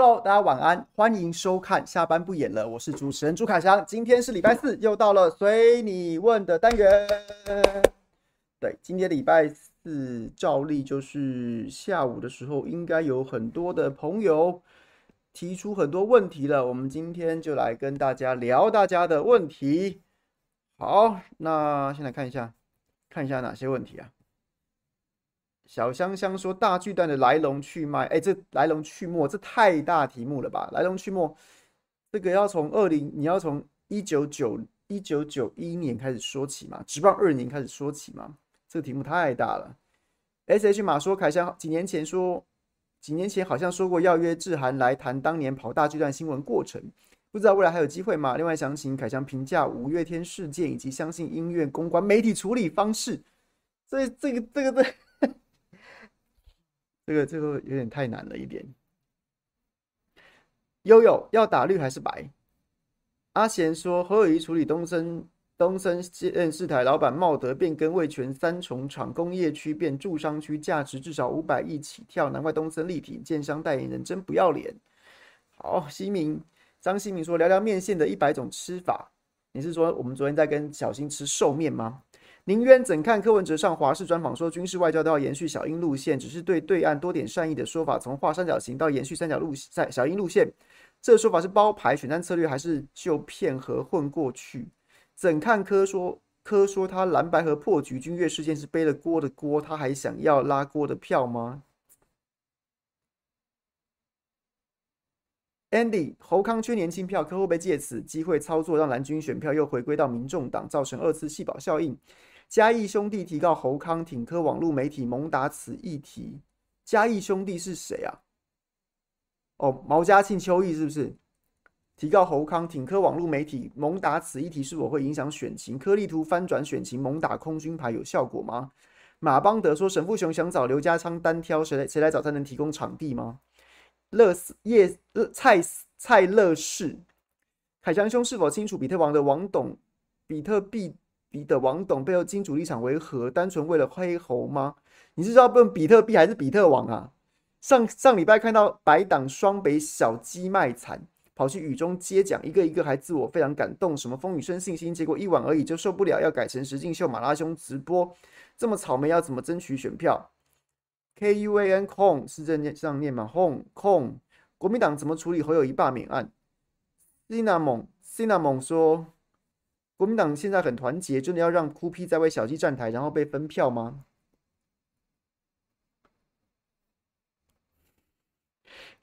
Hello，大家晚安，欢迎收看下班不演了，我是主持人朱凯翔。今天是礼拜四，又到了随你问的单元。对，今天礼拜四，照例就是下午的时候，应该有很多的朋友提出很多问题了。我们今天就来跟大家聊大家的问题。好，那先来看一下，看一下哪些问题啊？小香香说：“大巨蛋的来龙去脉，哎，这来龙去脉，这太大题目了吧？来龙去脉，这个要从二零，你要从一九九一九九一年开始说起嘛，直棒二年开始说起嘛，这个题目太大了。”S H 马说：“凯翔几年前说，几年前好像说过要约志涵来谈当年跑大巨蛋新闻过程，不知道未来还有机会吗？另外想请凯翔评价五月天事件以及相信音乐公关媒体处理方式。这这个这个这。”这个这个有点太难了一点。悠悠要打绿还是白？阿贤说何友宜处理东森东森电视台老板茂德变更味全三重厂工业区变住商区，价值至少五百亿起跳，难怪东森力挺建商代言人真不要脸。好，西明张西明说聊聊面线的一百种吃法。你是说我们昨天在跟小新吃寿面吗？宁渊怎看柯文哲上华视专访说军事外交都要延续小英路线，只是对对岸多点善意的说法，从画三角形到延续三角路线小英路线，这个说法是包牌选战策略还是就骗和混过去？怎看柯说柯说他蓝白和破局君悦事件是背了锅的锅，他还想要拉锅的票吗？Andy 侯康缺年轻票，柯会不会借此机会操作让蓝军选票又回归到民众党，造成二次弃保效应？嘉义兄弟提告侯康挺科网络媒体蒙打此议题。嘉义兄弟是谁啊？哦，毛家庆、邱毅是不是？提告侯康挺科网络媒体蒙打此议题，是否会影响选情？柯力图翻转选情，蒙打空军牌有效果吗？马邦德说，沈富雄想找刘家昌单挑，谁来谁来找他能提供场地吗？乐叶蔡蔡乐士，凯翔兄是否清楚比特王的王董比特币？比的王董背后金主立场为何？单纯为了黑猴吗？你是知道问比特币还是比特网啊？上上礼拜看到白党双北小鸡卖惨，跑去雨中接奖，一个一个还自我非常感动，什么风雨生信心，结果一晚而已就受不了，要改成实境秀马拉松直播，这么草莓要怎么争取选票？K U A N 控是这念这样念吗？控控国民党怎么处理侯友宜罢免案？Cinnamon Cinnamon 说。国民党现在很团结，真的要让哭 P 再为小鸡站台，然后被分票吗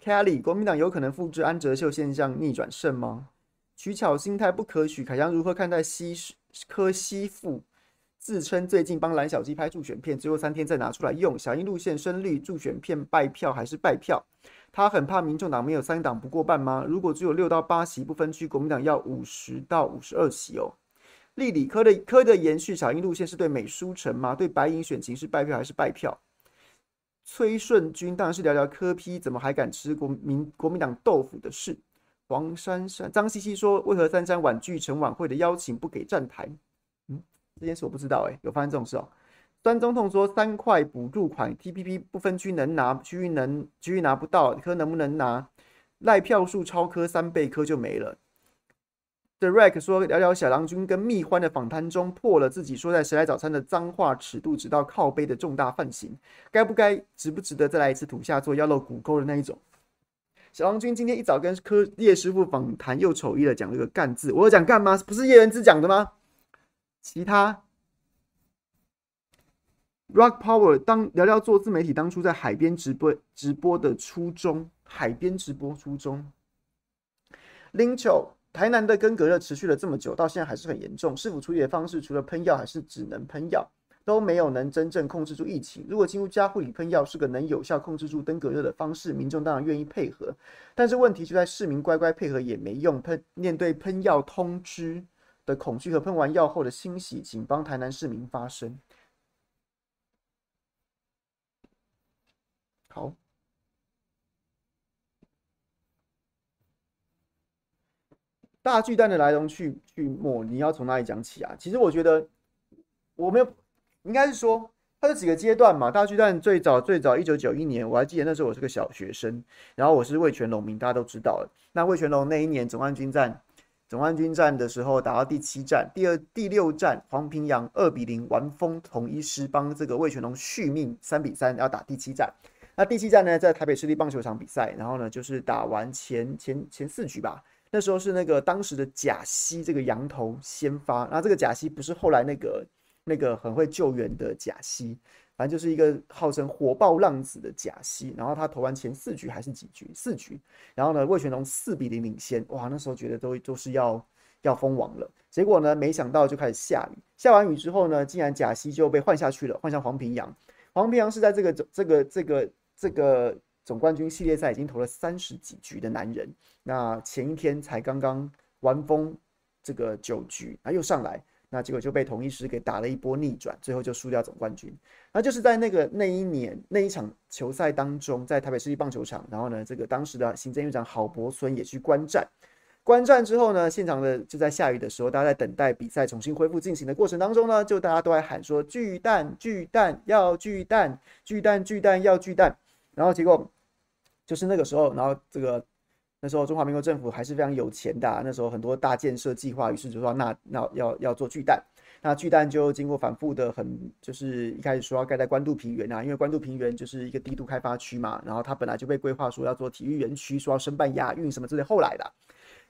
？Kelly，国民党有可能复制安哲秀现象逆转胜吗？取巧心态不可取。凯翔如何看待西柯西富自称最近帮蓝小鸡拍助选片，最后三天再拿出来用？小英路线深绿助选片败票还是败票？他很怕民众党没有三党不过半吗？如果只有六到八席不分区，国民党要五十到五十二席哦。丽里科的科的延续小英路线是对美书城吗？对白银选情是败票还是败票？崔顺军当然是聊聊科批怎么还敢吃国民国民党豆腐的事。黄珊珊张西西说，为何三山婉拒成晚会的邀请不给站台？嗯，这件事我不知道哎、有发生这种事哦。端总统说三块补助款 TPP 不分区能拿，区域能区域拿不到，科能不能拿？赖票数超科三倍，科就没了。The Rack 说，聊聊小郎君跟蜜獾的访谈中破了自己说在谁来早餐的脏话尺度，直到靠背的重大犯行，该不该值不值得再来一次土下座要露骨沟的那一种？小郎君今天一早跟柯叶师傅访谈又丑异了，讲了个干字，我有讲干吗？不是叶元之讲的吗？其他 Rock Power 当聊聊做自媒体当初在海边直播直播的初衷，海边直播初衷，Lincho。台南的登革热持续了这么久，到现在还是很严重。市府处理的方式除了喷药，还是只能喷药，都没有能真正控制住疫情。如果进入加护理喷药是个能有效控制住登革热的方式，民众当然愿意配合。但是问题就在市民乖乖配合也没用。喷面对喷药通知的恐惧和喷完药后的欣喜，请帮台南市民发声。好。大巨蛋的来龙去去脉，你要从哪里讲起啊？其实我觉得我没有，应该是说它有几个阶段嘛。大巨蛋最早最早一九九一年，我还记得那时候我是个小学生，然后我是味全龙迷，大家都知道了。那味全龙那一年总冠军战，总冠军战的时候打到第七战，第二第六战黄平洋二比零完封统一狮，帮这个魏全龙续命三比三，要打第七战。那第七战呢，在台北市立棒球场比赛，然后呢，就是打完前前前四局吧。那时候是那个当时的贾西这个羊头先发，然后这个贾西不是后来那个那个很会救援的贾西，反正就是一个号称火爆浪子的贾西。然后他投完前四局还是几局？四局。然后呢，魏全龙四比零领先，哇，那时候觉得都都是要要封王了。结果呢，没想到就开始下雨，下完雨之后呢，竟然贾西就被换下去了，换上黄平洋。黄平洋是在这个这个这个。这个总冠军系列赛已经投了三十几局的男人，那前一天才刚刚完封这个九局，啊又上来，那结果就被统一师给打了一波逆转，最后就输掉总冠军。那就是在那个那一年那一场球赛当中，在台北市立棒球场，然后呢，这个当时的行政院长郝柏村也去观战。观战之后呢，现场的就在下雨的时候，大家在等待比赛重新恢复进行的过程当中呢，就大家都在喊说巨蛋巨蛋要巨蛋巨蛋巨蛋要巨蛋。然后结果就是那个时候，然后这个那时候中华民国政府还是非常有钱的，那时候很多大建设计划，于是就说那那要要做巨蛋，那巨蛋就经过反复的很，就是一开始说要盖在关渡平原啊，因为关渡平原就是一个低度开发区嘛，然后它本来就被规划说要做体育园区，说要申办亚运什么之类，后来的，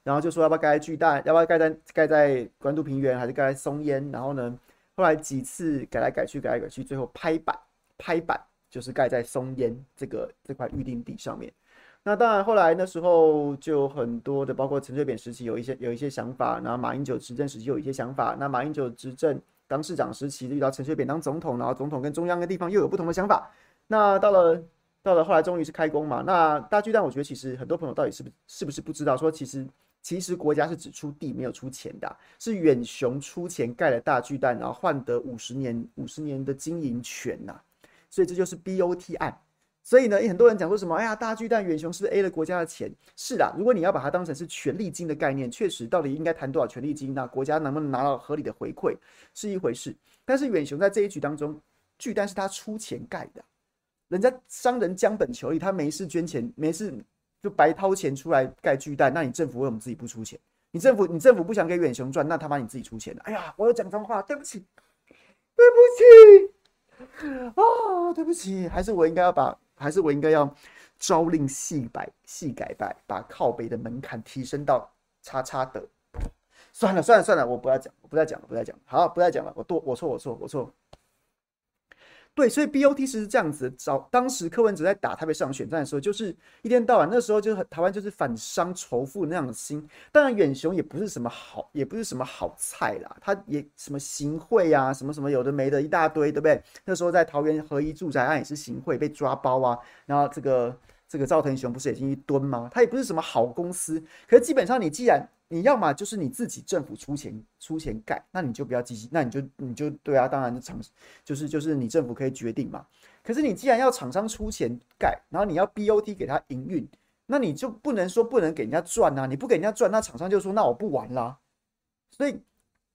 然后就说要不要盖在巨蛋，要不要盖在盖在关渡平原，还是盖在松烟，然后呢，后来几次改来改去，改来改去，最后拍板拍板。就是盖在松烟这个这块预定地上面，那当然后来那时候就很多的，包括陈水扁时期有一些有一些想法，然后马英九执政时期有一些想法，那马英九执政当市长时期遇到陈水扁当总统，然后总统跟中央的地方又有不同的想法，那到了到了后来终于是开工嘛，那大巨蛋我觉得其实很多朋友到底是不是是不是不知道说其实其实国家是只出地没有出钱的，是远雄出钱盖了大巨蛋，然后换得五十年五十年的经营权呐。所以这就是 BOT 案，所以呢，很多人讲说什么，哎呀，大巨蛋远雄是 A 了国家的钱？是的，如果你要把它当成是权利金的概念，确实到底应该谈多少权利金，那国家能不能拿到合理的回馈是一回事。但是远雄在这一局当中，巨蛋是他出钱盖的，人家商人将本求利，他没事捐钱，没事就白掏钱出来盖巨蛋，那你政府为什么自己不出钱？你政府你政府不想给远雄赚，那他妈你自己出钱。哎呀，我有讲脏话，对不起，对不起。啊，对不起，还是我应该要把，还是我应该要朝令夕改，夕改拜，把靠北的门槛提升到叉叉的。算了算了算了，我不要讲，我不再讲了，不再讲了。好，不再讲了，我多，我错，我错，我错。对，所以 BOT 是这样子找。当时柯文哲在打台北市长选战的时候，就是一天到晚，那时候就是台湾就是反商仇富那样的心。当然，远雄也不是什么好，也不是什么好菜啦。他也什么行贿啊，什么什么有的没的一大堆，对不对？那时候在桃园合一住宅案也是行贿被抓包啊。然后这个这个赵腾雄不是已经一蹲吗？他也不是什么好公司。可是基本上，你既然你要么就是你自己政府出钱出钱盖，那你就不要积极，那你就你就对啊，当然厂就是就是你政府可以决定嘛。可是你既然要厂商出钱盖，然后你要 BOT 给他营运，那你就不能说不能给人家赚啊！你不给人家赚，那厂商就说那我不玩啦。所以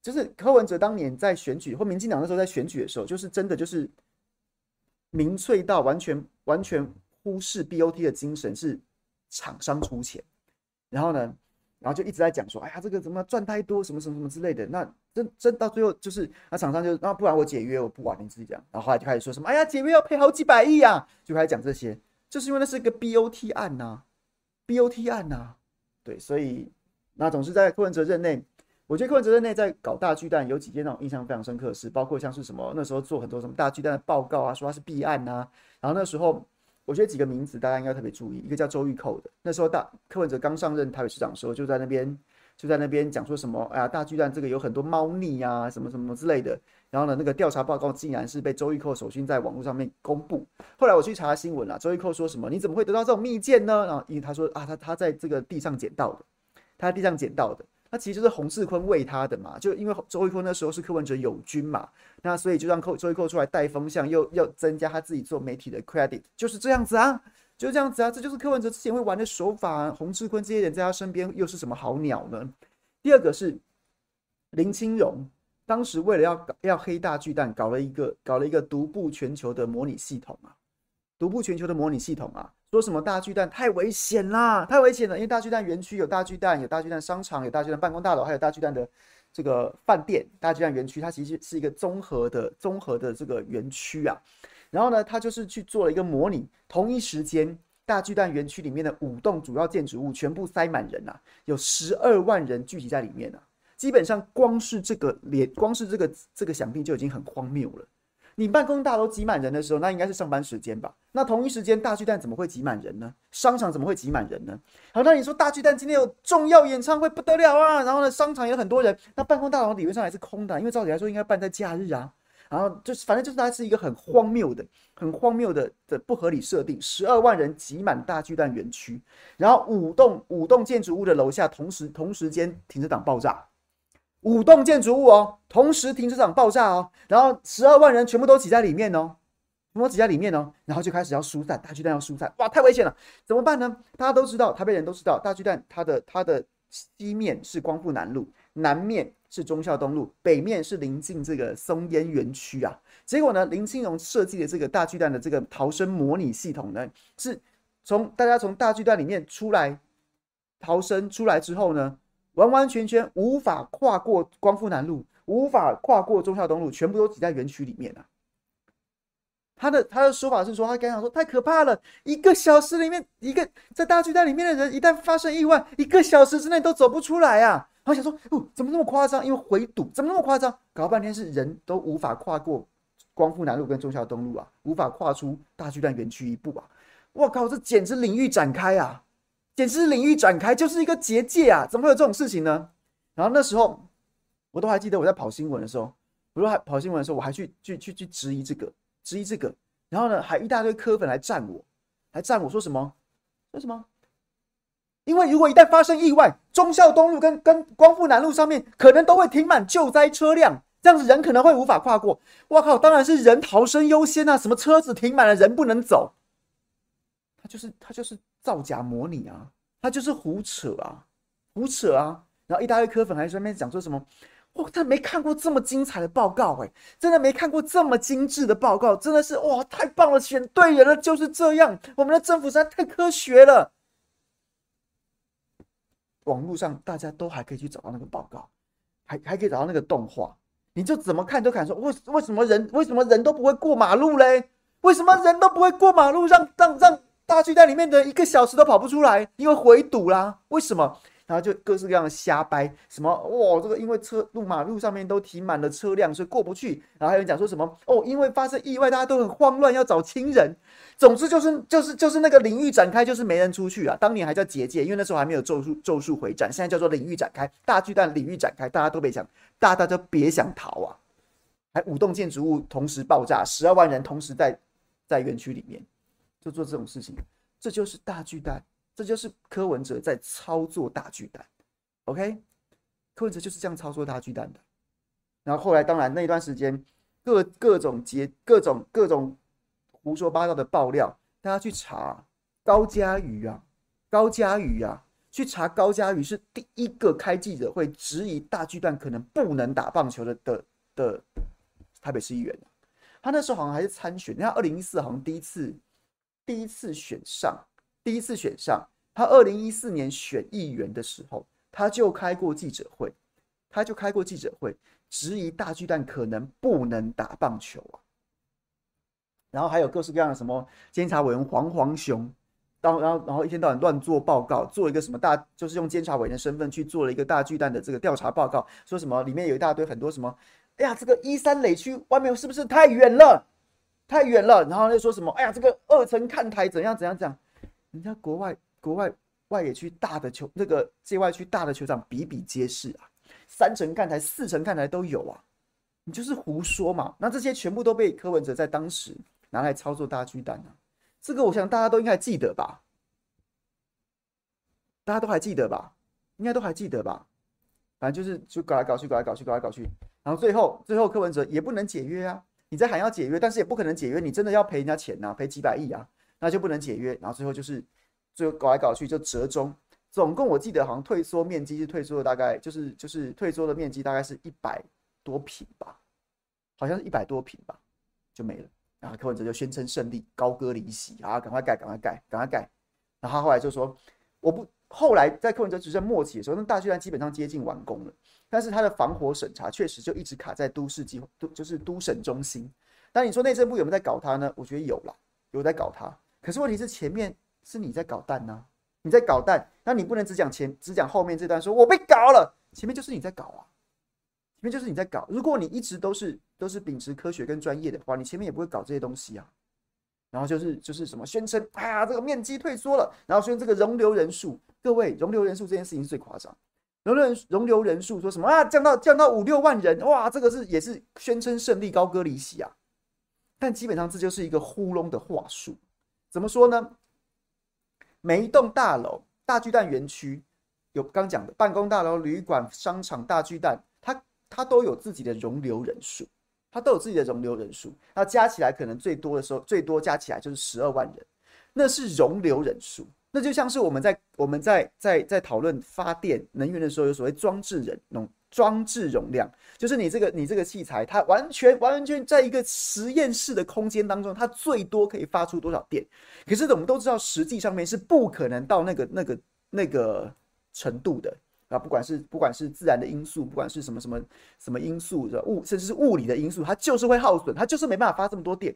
就是柯文哲当年在选举或民进党那时候在选举的时候，就是真的就是民粹到完全完全忽视 BOT 的精神，是厂商出钱，然后呢？然后就一直在讲说，哎呀，这个怎么赚太多，什么什么什么之类的。那真真到最后就是，那厂商就，那不然我解约，我不玩，你自己讲。然后后来就开始说什么，哎呀，解约要赔好几百亿啊，就开始讲这些，就是因为那是一个 BOT 案呐、，BOT 案呐、啊，对，所以那总是在柯文哲任内，我觉得柯文哲任内在搞大巨蛋有几件让我印象非常深刻的事，包括像是什么那时候做很多什么大巨蛋的报告啊，说他是弊案呐，然后那时候。我觉得几个名字大家应该特别注意，一个叫周玉蔻的，那时候大柯文哲刚上任台北市长的时候，就在那边就在那边讲说什么，哎呀，大巨蛋这个有很多猫腻啊，什么什么之类的。然后呢，那个调查报告竟然是被周玉蔻首先在网络上面公布。后来我去查新闻了，周玉蔻说什么？你怎么会得到这种密件呢？然后因为他说啊，他他在这个地上捡到的，他在地上捡到的。那其实就是洪志坤喂他的嘛，就因为周玉坤那时候是柯文哲友军嘛，那所以就让周玉坤出来带风向，又要增加他自己做媒体的 credit，就是这样子啊，就是这样子啊，这就是柯文哲之前会玩的手法啊。洪志坤这些人在他身边又是什么好鸟呢？第二个是林清荣，当时为了要搞要黑大巨蛋，搞了一个搞了一个独步全球的模拟系统啊，独步全球的模拟系统啊，说什么大巨蛋太危险啦，太危险了，因为大巨蛋园区有大巨蛋，有大巨蛋商场，有大巨蛋办公大楼，还有大巨蛋的这个饭店。大巨蛋园区它其实是一个综合的综合的这个园区啊，然后呢，他就是去做了一个模拟，同一时间。大巨蛋园区里面的五栋主要建筑物全部塞满人、啊，有十二万人聚集在里面、啊。基本上光是这个连，光是这个这个想必就已经很荒谬了。你办公大楼挤满人的时候，那应该是上班时间吧？那同一时间大巨蛋怎么会挤满人呢？商场怎么会挤满人呢？好，那你说大巨蛋今天有重要演唱会不得了啊，然后呢，商场有很多人，那办公大楼理论上还是空的，因为照理来说应该办在假日啊。然后就是，反正就是它是一个很荒谬的、很荒谬的的不合理设定。十二万人挤满大巨蛋园区，然后五栋五栋建筑物的楼下同时同时间停车场爆炸，五栋建筑物哦，同时停车场爆炸哦，然后十二万人全部都挤在里面哦，全部挤在里面哦，然后就开始要疏散，大巨蛋要疏散，哇，太危险了，怎么办呢？大家都知道，台北人都知道，大巨蛋它的它的西面是光复南路，南面。是忠孝东路，北面是临近这个松烟园区啊。结果呢，林清荣设计的这个大巨蛋的这个逃生模拟系统呢，是从大家从大巨蛋里面出来逃生出来之后呢，完完全全无法跨过光复南路，无法跨过中校东路，全部都挤在园区里面啊。他的他的说法是说，他刚想说太可怕了，一个小时里面一个在大巨蛋里面的人，一旦发生意外，一个小时之内都走不出来啊。我想说，哦，怎么那么夸张？因为回堵，怎么那么夸张？搞了半天是人都无法跨过光复南路跟中校东路啊，无法跨出大巨蛋园区一步啊！我靠，这简直领域展开啊！简直领域展开，就是一个结界啊！怎么会有这种事情呢？然后那时候我都还记得我在跑新闻的时候，我都还跑新闻的时候，我还去去去去质疑这个，质疑这个，然后呢，还一大堆科粉来站我，还站我说什么？说什么？因为如果一旦发生意外，忠孝东路跟跟光复南路上面可能都会停满救灾车辆，这样子人可能会无法跨过。我靠，当然是人逃生优先啊！什么车子停满了，人不能走？他就是他就是造假模拟啊，他就是胡扯啊，胡扯啊！然后一大堆科粉还在那边讲说什么？哇，他没看过这么精彩的报告哎、真的没看过这么精致的报告，真的是哇，太棒了，选对人了，就是这样，我们的政府实在太科学了。网络上大家都还可以去找到那个报告，还还可以找到那个动画，你就怎么看都看说，为为什么人为什么人都不会过马路嘞？为什么人都不会过马路，让让让大巨蛋里面的一个小时都跑不出来？因为回堵啦，为什么？然后就各式各样的瞎掰，什么哇，这个因为车路马路上面都停满了车辆，所以过不去。然后还有人讲说什么哦，因为发生意外，大家都很慌乱，要找亲人。总之就是就是就是那个领域展开，就是没人出去啊。当年还叫结界，因为那时候还没有咒术咒术回战，现在叫做领域展开。大巨蛋领域展开，大家都别想，大家都别想逃啊！还五栋建筑物同时爆炸，十二万人同时在在园区里面，就做这种事情，这就是大巨蛋。这就是柯文哲在操作大巨蛋，OK？柯文哲就是这样操作大巨蛋的。然后后来，当然那段时间各各种节、各种各种胡说八道的爆料，大家去查高嘉瑜啊，高嘉瑜啊，去查高嘉瑜是第一个开记者会质疑大巨蛋可能不能打棒球的的的台北市议员。他那时候好像还是参选，你看二零一四好像第一次第一次选上。第一次选上，他二零一四年选议员的时候，他就开过记者会，他就开过记者会，质疑大巨蛋可能不能打棒球啊。然后还有各式各样的什么监察委员黄黄雄，然后然后然后一天到晚乱做报告，做一个什么大，就是用监察委员的身份去做了一个大巨蛋的这个调查报告，说什么里面有一大堆很多什么，哎呀，这个一三垒区外面是不是太远了？太远了。然后又说什么，哎呀，这个二层看台怎样怎样讲。人家国外国外外野区大的球，那个界外区大的球场比比皆是啊，三层看台、四层看台都有啊，你就是胡说嘛。那这些全部都被柯文哲在当时拿来操作大巨蛋啊，这个我想大家都应该记得吧？大家都还记得吧？应该都还记得吧？反正就是就搞来搞去，搞来搞去，搞来搞去，然后最后最后柯文哲也不能解约啊，你在喊要解约，但是也不可能解约，你真的要赔人家钱呐、啊，赔几百亿啊。那就不能解约，然后最后就是最后搞来搞去就折中，总共我记得好像退缩面积是退缩了大概就是就是退缩的面积大概是一百多坪吧，好像是一百多坪吧，就没了。然后柯文哲就宣称胜利，高歌离席啊，赶快盖，赶快盖，赶快盖。然后他后来就说，我不。后来在柯文哲执政末期的时候，那大巨蛋基本上接近完工了，但是它的防火审查确实就一直卡在都市计划都就是都审中心。但你说内政部有没有在搞它呢？我觉得有啦，有在搞它。可是问题是前面是你在搞蛋呢、你在搞蛋，那你不能只讲前只讲后面这段说我被搞了，前面就是你在搞啊，前面就是你在搞。如果你一直都是都是秉持科学跟专业的话，你前面也不会搞这些东西啊。然后就是就是什么宣称，哎呀，这个面积退缩了，然后宣称这个容留人数，各位容留人数这件事情是最夸张，容留人容留人数说什么啊，降到降到五六万人，哇，这个是也是宣称胜利高歌离席啊，但基本上这就是一个糊弄的话术，怎么说呢？每一栋大楼，大巨蛋园区有刚讲的办公大楼、旅馆、商场、大巨蛋，它它都有自己的容留人数。它都有自己的容留人数，那加起来可能最多的时候，最多加起来就是十二万人，那是容留人数。那就像是我们在我们在在在讨论发电能源的时候，有所谓装置人容装置容量，就是你这个你这个器材，它完全完全在一个实验室的空间当中，它最多可以发出多少电？可是我们都知道，实际上面是不可能到那个那个那个程度的。啊，不管是不管是自然的因素，不管是什么什么什么因素的物，甚至是物理的因素，它就是会耗损，它就是没办法发这么多电。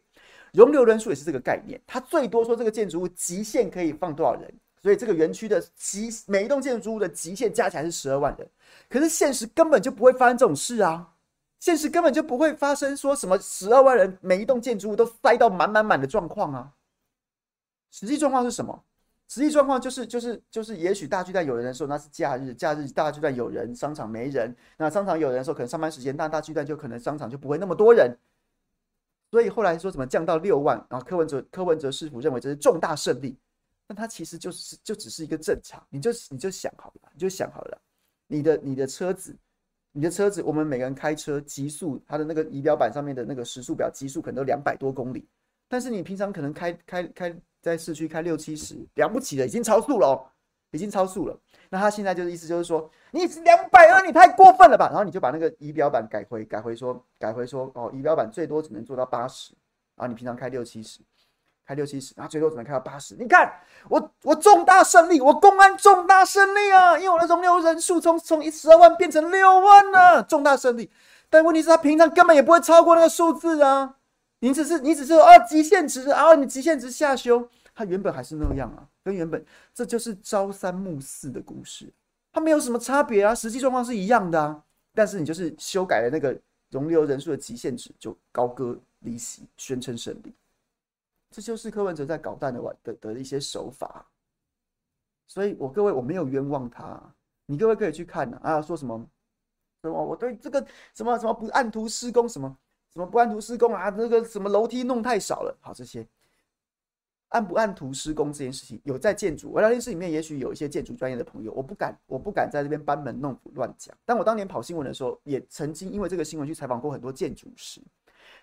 容留人数也是这个概念，它最多说这个建筑物极限可以放多少人，所以这个园区的极每一栋建筑物的极限加起来是十二万人。可是现实根本就不会发生这种事啊，现实根本就不会发生说什么十二万人每一栋建筑物都塞到满满满的状况啊。实际状况是什么？实际状况就是就是就是，也许大巨蛋有人的时候，那是假日；假日大巨蛋有人，商场没人。那商场有人的时候，可能上班时间，那大巨蛋就可能商场就不会那么多人。所以后来说怎么降到六万，然后柯文哲柯文哲师傅认为这是重大胜利，但他其实就是就只是一个正常，你就你就想好了，你就想好了，你的你的车子，你的车子，我们每个人开车极速，它的那个仪表板上面的那个时速表极速可能都两百多公里，但是你平常可能开开开。在市区开六七十，了不起了，已经超速了哦，已经超速了。那他现在就是意思就是说，你两百二，你太过分了吧？然后你就把那个仪表板改回改回说，改回说哦，仪表板最多只能做到八十，然后你平常开六七十，开六七十，然后最多只能开到八十。你看我我重大胜利，我公安重大胜利啊！因为我的容留人数从从一十二万变成六万了，重大胜利。但问题是，他平常根本也不会超过那个数字啊。你只是你只是啊极限值啊，你极限值下修，它原本还是那样啊，跟原本这就是朝三暮四的故事，它没有什么差别啊，实际状况是一样的啊，但是你就是修改了那个容留人数的极限值，就高歌离席，宣称胜利，这就是柯文哲在搞蛋的玩的的一些手法，所以我各位我没有冤枉他，你各位可以去看啊，说什么什么我对这个什么什么不按图施工什么。什么不按图施工啊？那个什么楼梯弄太少了。好，这些按不按图施工这件事情，有在建筑，我聊天室里面也许有一些建筑专业的朋友，我不敢，我不敢在这边班门弄斧乱讲。但我当年跑新闻的时候，也曾经因为这个新闻去采访过很多建筑师，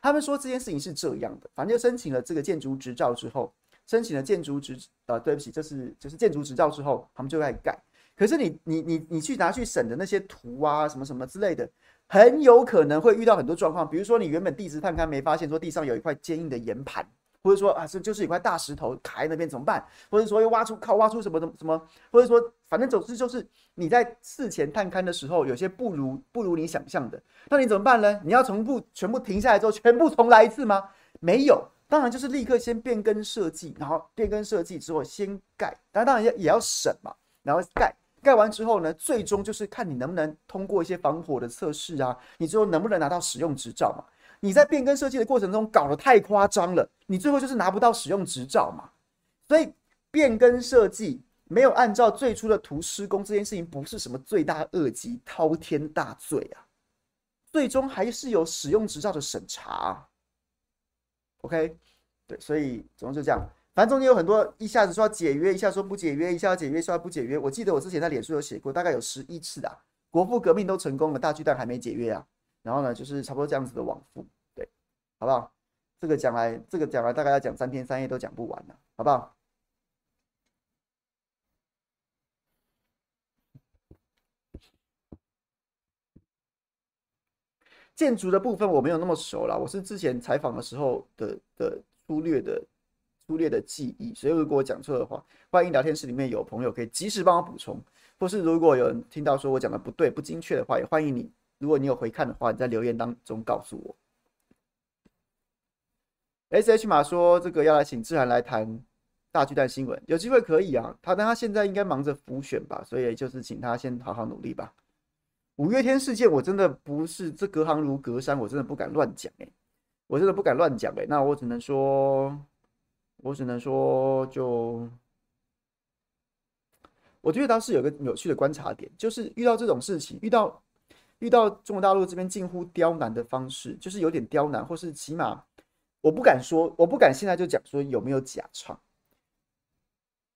他们说这件事情是这样的，反正就申请了这个建筑执照之后，申请了建筑执，呃，对不起，这是就是建筑执照之后，他们就在改。可是你你你你去拿去审的那些图啊，什么什么之类的。很有可能会遇到很多状况，比如说你原本地质探勘没发现说地上有一块坚硬的岩盘，或者说啊这就是一块大石头卡在那边怎么办？或者说又挖出靠挖出什么什么什么，或者说反正总之就是你在事前探勘的时候有些不如不如你想象的，那你怎么办呢？你要从不全部停下来之后全部重来一次吗？没有，当然就是立刻先变更设计，然后变更设计之后先盖，当然当然也也要审嘛，然后盖。盖完之后呢，最终就是看你能不能通过一些防火的测试啊，你最后能不能拿到使用执照嘛？你在变更设计的过程中搞得太夸张了，你最后就是拿不到使用执照嘛。所以变更设计没有按照最初的图施工这件事情，不是什么罪大恶极、滔天大罪啊，最终还是有使用执照的审查。OK，对，所以总之就这样。反正中间有很多，一下子说要解约，一下说不解约，一下要解约，说要不解约。我记得我之前在脸书有写过，大概有十一次啊。国父革命都成功了，大巨蛋还没解约啊。然后呢，就是差不多这样子的往复，对，好不好？这个讲来，这个讲来大概要讲三天三夜都讲不完了，好不好？建筑的部分我没有那么熟啦，我是之前采访的时候的的粗略的粗略的记忆，所以如果我讲错的话，欢迎聊天室里面有朋友可以及时帮我补充，或是如果有人听到说我讲的不对、不精确的话，也欢迎你，如果你有回看的话，你在留言当中告诉我。S H 马说这个要来请志涵来谈大巨蛋新闻，有机会可以啊，他但他现在应该忙着浮选吧，所以就是请他先好好努力吧。五月天事件，我真的不是这隔行如隔山，我真的不敢乱讲哎，我真的不敢乱讲哎，那我只能说，我只能说，就我觉得当时有个有趣的观察点，就是遇到这种事情，遇到遇到中国大陆这边近乎刁难的方式，就是有点刁难，或是起码我不敢说，我不敢现在就讲说有没有假唱，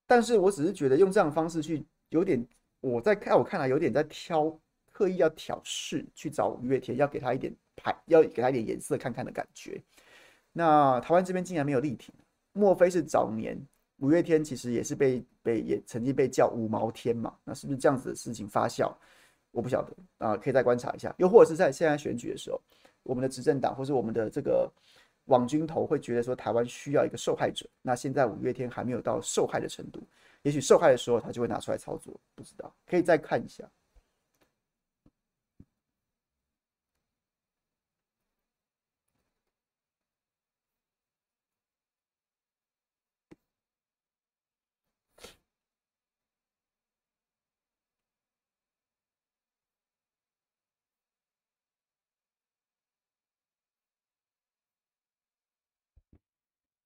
但是我只是觉得用这样的方式去有点，我在看我看来有点在挑。刻意要挑事去找五月天，要给他一点牌，要给他一点颜色看看的感觉。那台湾这边竟然没有力挺，莫非是早年五月天其实也是被被也曾经被叫五毛天嘛？那是不是这样子的事情发酵？我不晓得啊，可以再观察一下。又或者是在现在选举的时候，我们的执政党或是我们的这个网军头会觉得说台湾需要一个受害者。那现在五月天还没有到受害的程度，也许受害的时候他就会拿出来操作，不知道，可以再看一下。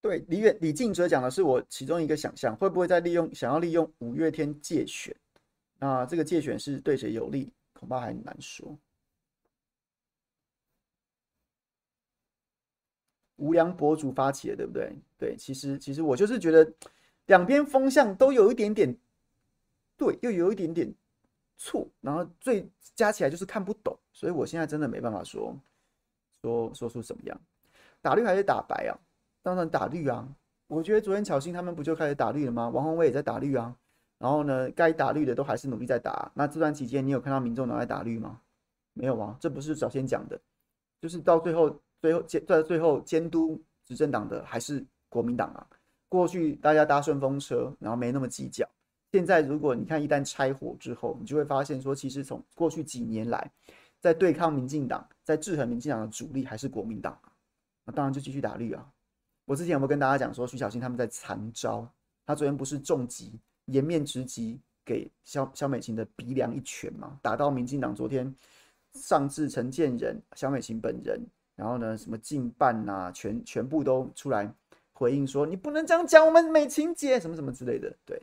对，李远李静哲讲的是我其中一个想象，会不会再利用想要利用五月天借选？那这个借选是对谁有利？恐怕还难说。无良博主发起的，对不对？对，其实其实我就是觉得两边风向都有一点点对，又有一点点错，然后最加起来就是看不懂，所以我现在真的没办法说说说出什么样，打绿还是打白啊？当然打绿啊！我觉得昨天巧芯他们不就开始打绿了吗？王鸿薇也在打绿啊。然后呢，该打绿的都还是努力在打。那这段期间，你有看到民众党在打绿吗？没有啊，这不是早先讲的，就是到最后，最后监在最后监督执政党的还是国民党啊。过去大家搭顺风车，然后没那么计较。现在如果你看一旦拆伙之后，你就会发现说，其实从过去几年来，在对抗民进党、在制衡民进党的主力还是国民党啊。那当然就继续打绿啊。我之前有没有跟大家讲说，徐小新他们在残招？他昨天不是重击，颜面直击给萧萧美琴的鼻梁一拳吗？打到民进党昨天上至陈建仁、萧美琴本人，然后呢，什么近办呐，全全部都出来回应说，你不能这样讲我们美琴姐什么什么之类的。对，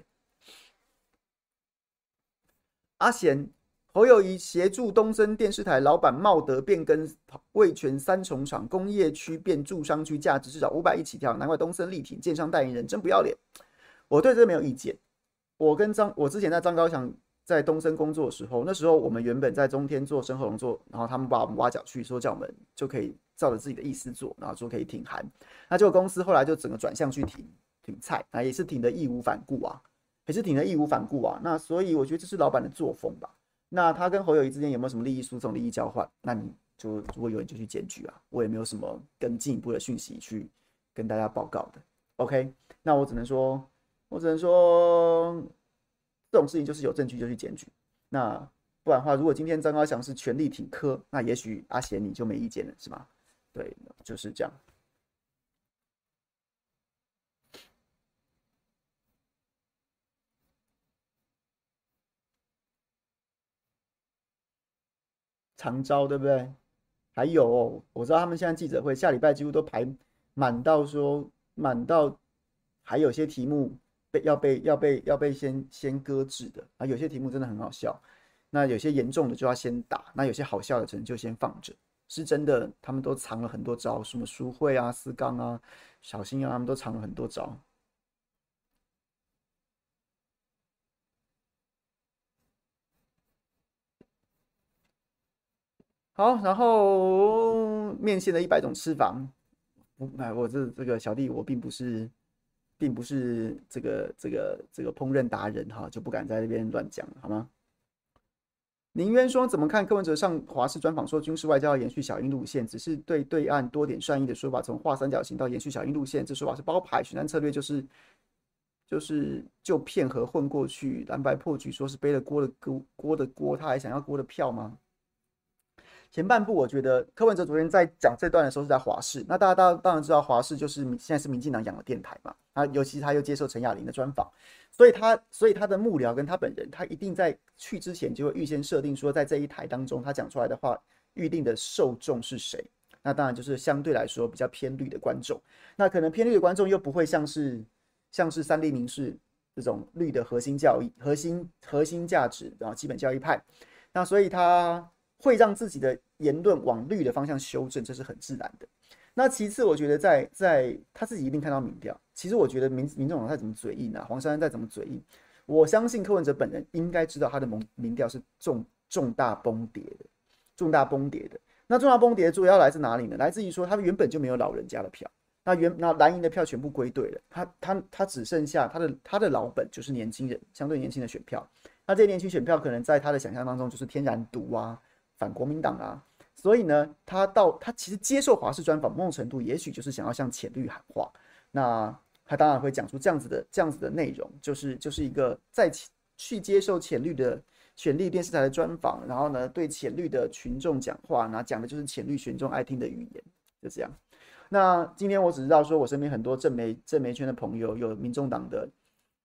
阿贤。侯友宜协助东森电视台老板茂德变更味全三重厂工业区变住商区，价值至少五百亿起跳，难怪东森力挺建商代言人真不要脸。我对这没有意见。我跟张，我之前在张高强在东森工作的时候，那时候我们原本在中天做深厚农做，然后他们把我们挖角去，说叫我们就可以照着自己的意思做，然后说可以挺韩。那结果公司后来就整个转向去挺挺菜，啊，也是挺的义无反顾啊，也是挺的义无反顾啊。那所以我觉得这是老板的作风吧。那他跟侯友谊之间有没有什么利益输送、利益交换？那你就如果有人就去检举啊，我也没有什么更进一步的讯息去跟大家报告的。OK，那我只能说，我只能说，这种事情就是有证据就去检举。那不然的话，如果今天张高翔是全力挺柯，那也许阿贤你就没意见了，是吗？对，就是这样。长招对不对？还有哦，我知道他们现在记者会下礼拜几乎都排满到说满到，还有些题目被要被要被要被先先搁置的啊，有些题目真的很好笑，那有些严重的就要先打，那有些好笑的可能就先放着，是真的，他们都藏了很多招，什么书会啊、思刚啊、小心啊，他们都藏了很多招。好，然后面线的一百种吃法，不，哎，我这这个小弟我并不是，并不是这个这个这个烹饪达人哈，就不敢在这边乱讲，好吗？林渊说：“怎么看柯文哲上华视专访说军事外交要延续小英路线，只是对对岸多点善意的说法，从画三角形到延续小英路线，这说法是包牌选战策略，就是就是就骗和混过去，蓝白破局，说是背了锅的锅锅的锅，他还想要锅的票吗？”前半部我觉得柯文哲昨天在讲这段的时候是在华视，那大家当当然知道华视就是现在是民进党养的电台嘛，啊尤其他又接受陈雅玲的专访，所以他所以他的幕僚跟他本人，他一定在去之前就会预先设定说，在这一台当中他讲出来的话，预定的受众是谁，那当然就是相对来说比较偏绿的观众，那可能偏绿的观众又不会像是像是三立民视这种绿的核心教义、核心核心价值然后基本教义派，那所以他。会让自己的言论往绿的方向修正，这是很自然的。那其次，我觉得在在他自己一定看到民调。其实我觉得民民众党再怎么嘴硬啊，黄珊珊再怎么嘴硬，我相信柯文哲本人应该知道他的民民调是重重大崩跌的，重大崩跌的。那重大崩跌主要来自哪里呢？来自于说他原本就没有老人家的票，那原那蓝营的票全部归队了，他他他只剩下他的他的老本就是年轻人，相对年轻的选票。那这些年轻选票可能在他的想象当中就是天然毒啊。反国民党啊，所以呢，他到他其实接受华视专访，某种程度也许就是想要向浅绿喊话。那他当然会讲出这样子的这样子的内容，就是就是一个在去接受浅绿的浅绿电视台的专访，然后呢，对浅绿的群众讲话，那讲的就是浅绿群众爱听的语言，就这样。那今天我只知道说，我身边很多正媒正媒圈的朋友，有民众党的，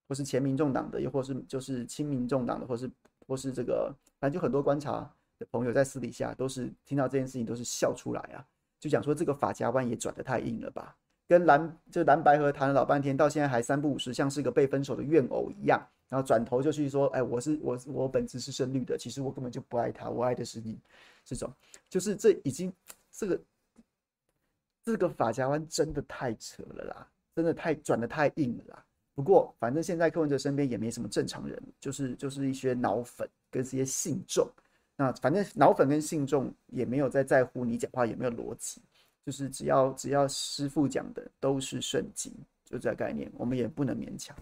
或是前民众党的，又或是就是亲民众党的，或是或是这个，反正就很多观察。朋友在私底下都是听到这件事情都是笑出来啊，就讲说这个法夹弯也转得太硬了吧，跟蓝就蓝白合谈了老半天，到现在还三不五时，像是一个被分手的怨偶一样，然后转头就去说，哎，我是我我本质是深绿的，其实我根本就不爱他，我爱的是你，这种就是这已经这个这个法夹弯真的太扯了啦，真的太转得太硬了啦。不过反正现在柯文哲身边也没什么正常人，就是就是一些脑粉跟这些信众。那反正脑粉跟信众也没有在在乎你讲话有没有逻辑，就是只要只要师傅讲的都是圣经，就这概念，我们也不能勉强。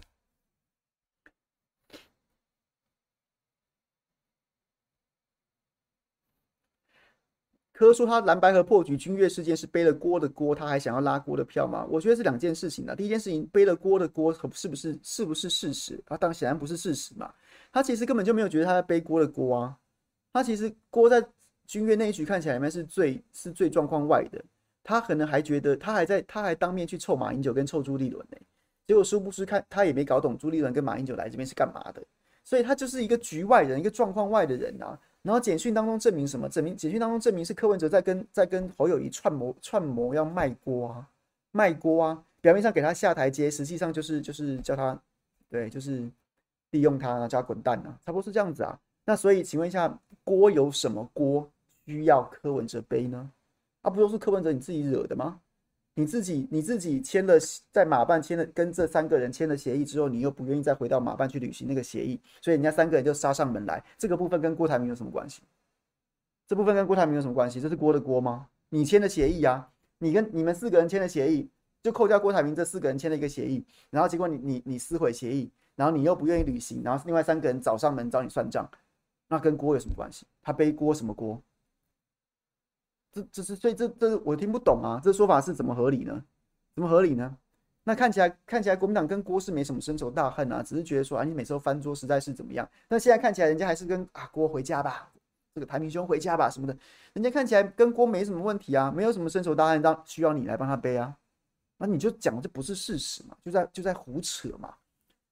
柯说他蓝白和破局君越事件是背了锅的锅，他还想要拉锅的票吗？我觉得是两件事情啊。第一件事情，背了锅的锅是不是是不是事实啊？当然显然不是事实嘛。他其实根本就没有觉得他在背锅的锅啊。他其实郭在君悦那一局看起来里面是最是最状况外的，他可能还觉得他还在他还当面去凑马英九跟凑朱立伦呢，结果殊不知看他也没搞懂朱立伦跟马英九来这边是干嘛的，所以他就是一个局外人，一个状况外的人啊。然后简讯当中证明什么？证明简讯当中证明是柯文哲在跟在跟侯友宜串谋串谋要卖锅啊，卖锅啊，表面上给他下台阶，实际上就是就是叫他对，就是利用他叫他滚蛋啊，差不多是这样子啊。那所以请问一下。锅有什么锅需要柯文哲背呢？啊，不都是柯文哲你自己惹的吗？你自己你自己签了在马办签了跟这三个人签了协议之后，你又不愿意再回到马办去履行那个协议，所以人家三个人就杀上门来。这个部分跟郭台铭有什么关系？这部分跟郭台铭有什么关系？这是锅的锅吗？你签的协议啊，你跟你们四个人签的协议，就扣掉郭台铭这四个人签了一个协议，然后结果你你你撕毁协议，然后你又不愿意履行，然后另外三个人找上门找你算账。那跟锅有什么关系？他背锅什么锅？这这是所以这这我听不懂啊！这说法是怎么合理呢？怎么合理呢？那看起来看起来国民党跟郭是没什么深仇大恨啊，只是觉得说啊，你每次都翻桌实在是怎么样？但现在看起来人家还是跟啊郭回家吧，这个台铭兄回家吧什么的，人家看起来跟郭没什么问题啊，没有什么深仇大恨，当需要你来帮他背啊？那你就讲这不是事实嘛？就在就在胡扯嘛？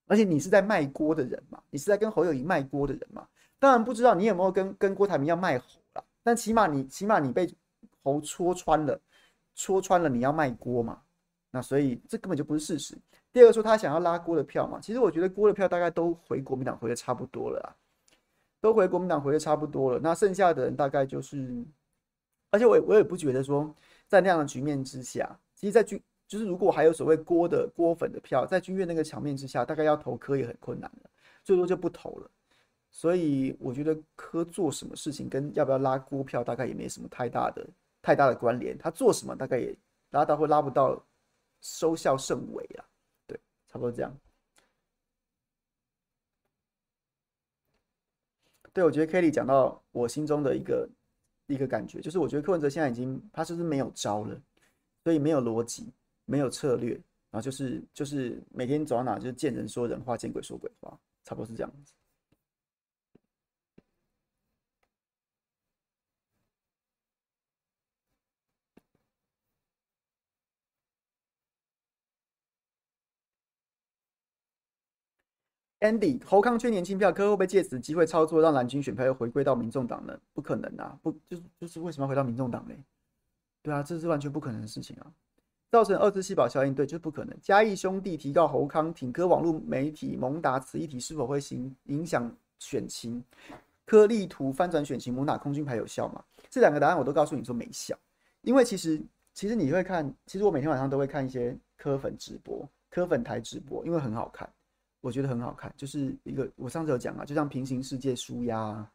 而且你是在卖锅的人嘛？你是在跟侯友宜卖锅的人嘛？当然不知道你有没有跟跟郭台铭要卖猴了，但起码你起码你被猴戳穿了，戳穿了你要卖锅嘛，那所以这根本就不是事实。第二个说他想要拉锅的票嘛，其实我觉得锅的票大概都回国民党回的差不多了啦，都回国民党回的差不多了，那剩下的人大概就是，而且我也我也不觉得说在那样的局面之下，其实，在军就是如果还有所谓锅的锅粉的票，在军院那个场面之下，大概要投科也很困难了，最多就不投了。所以我觉得柯做什么事情跟要不要拉股票大概也没什么太大的太大的关联。他做什么大概也拉到或拉不到，收效甚微啊。对，差不多这样。对，我觉得 Kelly 讲到我心中的一个一个感觉，就是我觉得柯文哲现在已经他是不是没有招了，所以没有逻辑，没有策略，然后就是就是每天走到哪就是见人说人话，见鬼说鬼话，差不多是这样子。Andy 侯康缺年轻票，柯会不会借此机会操作，让蓝军选票又回归到民众党呢？不可能啊！不就是就是为什么要回到民众党呢？对啊，这是完全不可能的事情啊！造成二次细胞效应，对，就是不可能。嘉义兄弟提告侯康挺柯网络媒体蒙达此议题是否会影影响选情？柯力图翻转选情，蒙打空军牌有效吗？这两个答案我都告诉你说没效，因为其实其实你会看，其实我每天晚上都会看一些柯粉直播、柯粉台直播，因为很好看。我觉得很好看，就是一个我上次有讲啊，就像平行世界纾压，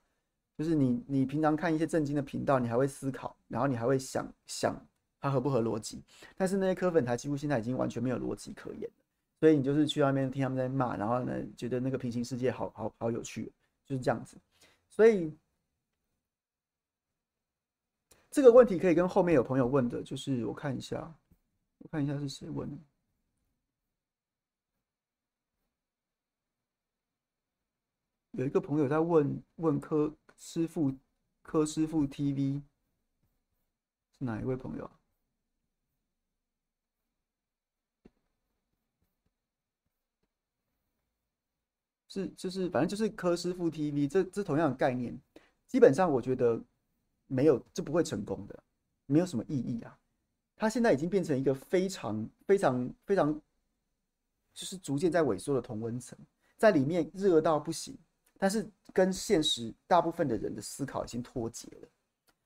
就是你你平常看一些正经的频道，你还会思考，然后你还会想想它合不合逻辑，但是那些科粉台几乎现在已经完全没有逻辑可言，所以你就是去那边听他们在骂，然后呢觉得那个平行世界好好好有趣，就是这样子。所以这个问题可以跟后面有朋友问的，就是我看一下，我看一下是谁问的。有一个朋友在问问柯师傅，柯师傅 TV 是哪一位朋友？是就是反正就是柯师傅 TV，这这同样的概念，基本上我觉得没有就不会成功的，没有什么意义啊。它现在已经变成一个非常非常非常，就是逐渐在萎缩的同温层，在里面热到不行。但是跟现实大部分的人的思考已经脱节了，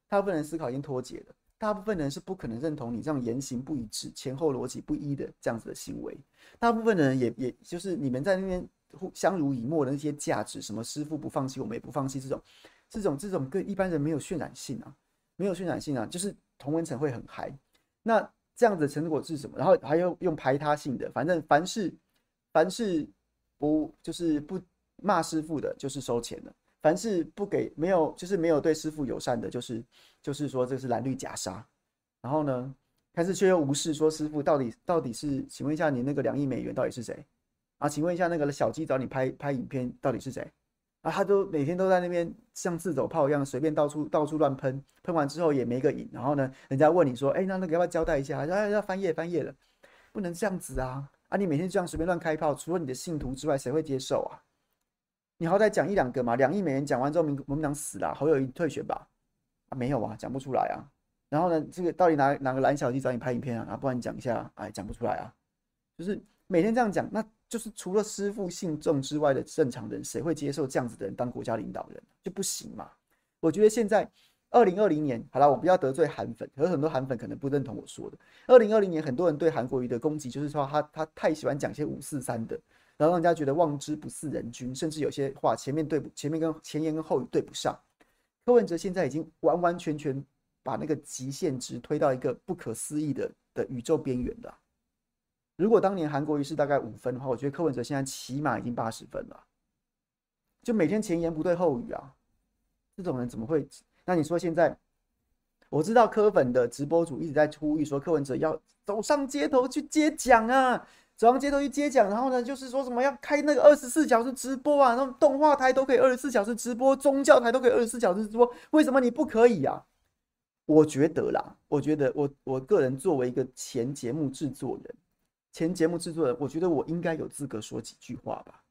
大部分人思考已经脱节了，大部分人是不可能认同你这样言行不一致、前后逻辑不一的这样子的行为。大部分的人也也就是你们在那边互相濡以沫的那些价值，什么师傅不放弃，我们也不放弃，这种这种这种跟一般人没有渲染性啊，没有渲染性啊，就是同温层会很嗨。那这样子的成果是什么？然后还有用排他性的，反正凡是凡是不就是不。骂师傅的，就是收钱的；凡是不给，没有，就是没有对师傅友善的，就是就是说这是蓝绿假杀。然后呢，但是却又无视说师傅到底到底是，请问一下你那个两亿美元到底是谁？啊，请问一下那个小鸡找你拍拍影片到底是谁？啊，他都每天都在那边像自走炮一样随便到处到处乱喷，喷完之后也没个影。然后呢，人家问你说，哎，那那个要不要交代一下？要要翻页翻页了，不能这样子啊！啊，你每天这样随便乱开炮，除了你的信徒之外，谁会接受啊？你好歹讲一两个嘛，两亿美元讲完之后，民民党死了，侯友宜退选吧？啊，没有啊，讲不出来啊。然后呢，这个到底哪哪个蓝小弟找你拍影片啊？啊，不然你讲一下，哎，讲不出来啊。就是每天这样讲，那就是除了师父信众之外的正常人，谁会接受这样子的人当国家领导人？就不行嘛。我觉得现在二零二零年，好了，我不要得罪韩粉，有很多韩粉可能不认同我说的。二零二零年，很多人对韩国瑜的攻击，就是说他他太喜欢讲些五四三的。然后让人家觉得望之不似人君，甚至有些话前面对不前面跟前言跟后语对不上。柯文哲现在已经完完全全把那个极限值推到一个不可思议的的宇宙边缘了。如果当年韩国瑜是大概五分的话，我觉得柯文哲现在起码已经八十分了。就每天前言不对后语啊，这种人怎么会？那你说现在，我知道柯粉的直播主一直在呼吁说柯文哲要走上街头去接奖啊。走上街头去接奖，然后呢，就是说什么要开那个二十四小时直播啊，那种动画台都可以二十四小时直播，宗教台都可以二十四小时直播，为什么你不可以啊？我觉得啦，我觉得我我个人作为一个前节目制作人，前节目制作人，我觉得我应该有资格说几句话吧。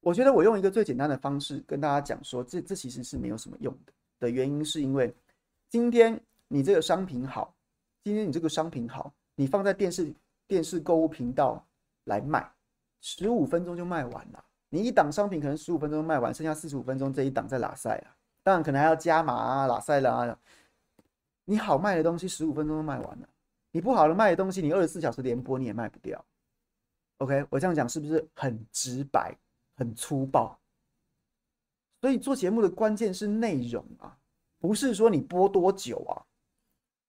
我觉得我用一个最简单的方式跟大家讲说，这这其实是没有什么用的。的原因是因为今天你这个商品好，今天你这个商品好，你放在电视电视购物频道。来卖，十五分钟就卖完了。你一档商品可能十五分钟卖完，剩下四十五分钟这一档在拉赛啊。当然可能还要加码啊，拉赛啦。你好卖的东西十五分钟都卖完了，你不好的卖的东西，你二十四小时连播你也卖不掉。OK，我这样讲是不是很直白、很粗暴？所以做节目的关键是内容啊，不是说你播多久啊，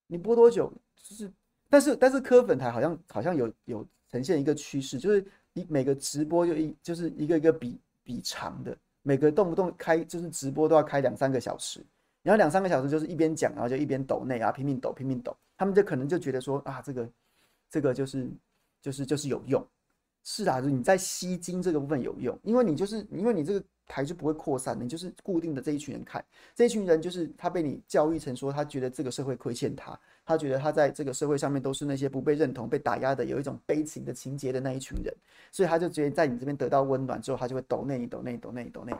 你播多久就是，但是但是科粉台好像好像有有。呈现一个趋势，就是你每个直播就一就是一个一个比比长的，每个动不动开就是直播都要开两三个小时，然后两三个小时就是一边讲，然后就一边抖内啊，拼命抖，拼命抖，他们就可能就觉得说啊，这个这个就是就是就是有用。是啊，就是你在吸金这个部分有用，因为你就是因为你这个台就不会扩散，你就是固定的这一群人看，这一群人就是他被你教育成说，他觉得这个社会亏欠他，他觉得他在这个社会上面都是那些不被认同、被打压的，有一种悲情的情节的那一群人，所以他就觉得在你这边得到温暖之后，他就会抖内你、抖内你、抖内你、抖内。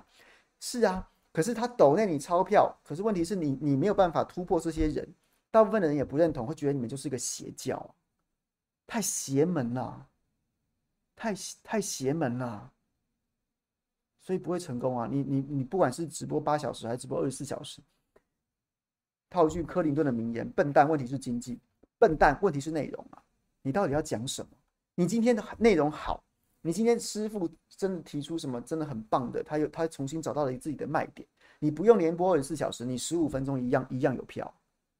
是啊，可是他抖内你钞票，可是问题是你你没有办法突破这些人，大部分的人也不认同，会觉得你们就是一个邪教，太邪门了。太太邪门了，所以不会成功啊！你你你，不管是直播八小时还是直播二十四小时，套句克林顿的名言：“笨蛋，问题是经济；笨蛋，问题是内容啊！你到底要讲什么？你今天的内容好，你今天师傅真的提出什么真的很棒的，他又他重新找到了自己的卖点。你不用连播二十四小时，你十五分钟一样一样有票。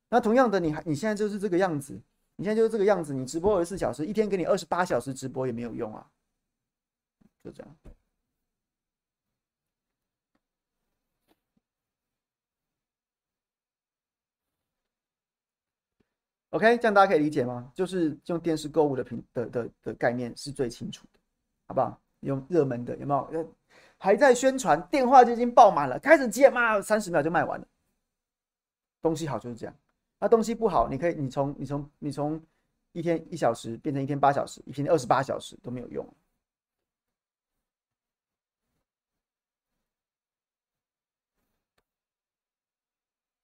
那同样的，你还你现在就是这个样子。”你现在就是这个样子，你直播二十四小时，一天给你二十八小时直播也没有用啊，就这样。OK，这样大家可以理解吗？就是用电视购物的品的的的概念是最清楚的，好不好？用热门的有没有？还在宣传，电话就已经爆满了，开始接嘛，三十秒就卖完了。东西好就是这样。那东西不好，你可以，你从你从你从一天一小时变成一天八小时，一天二十八小时都没有用。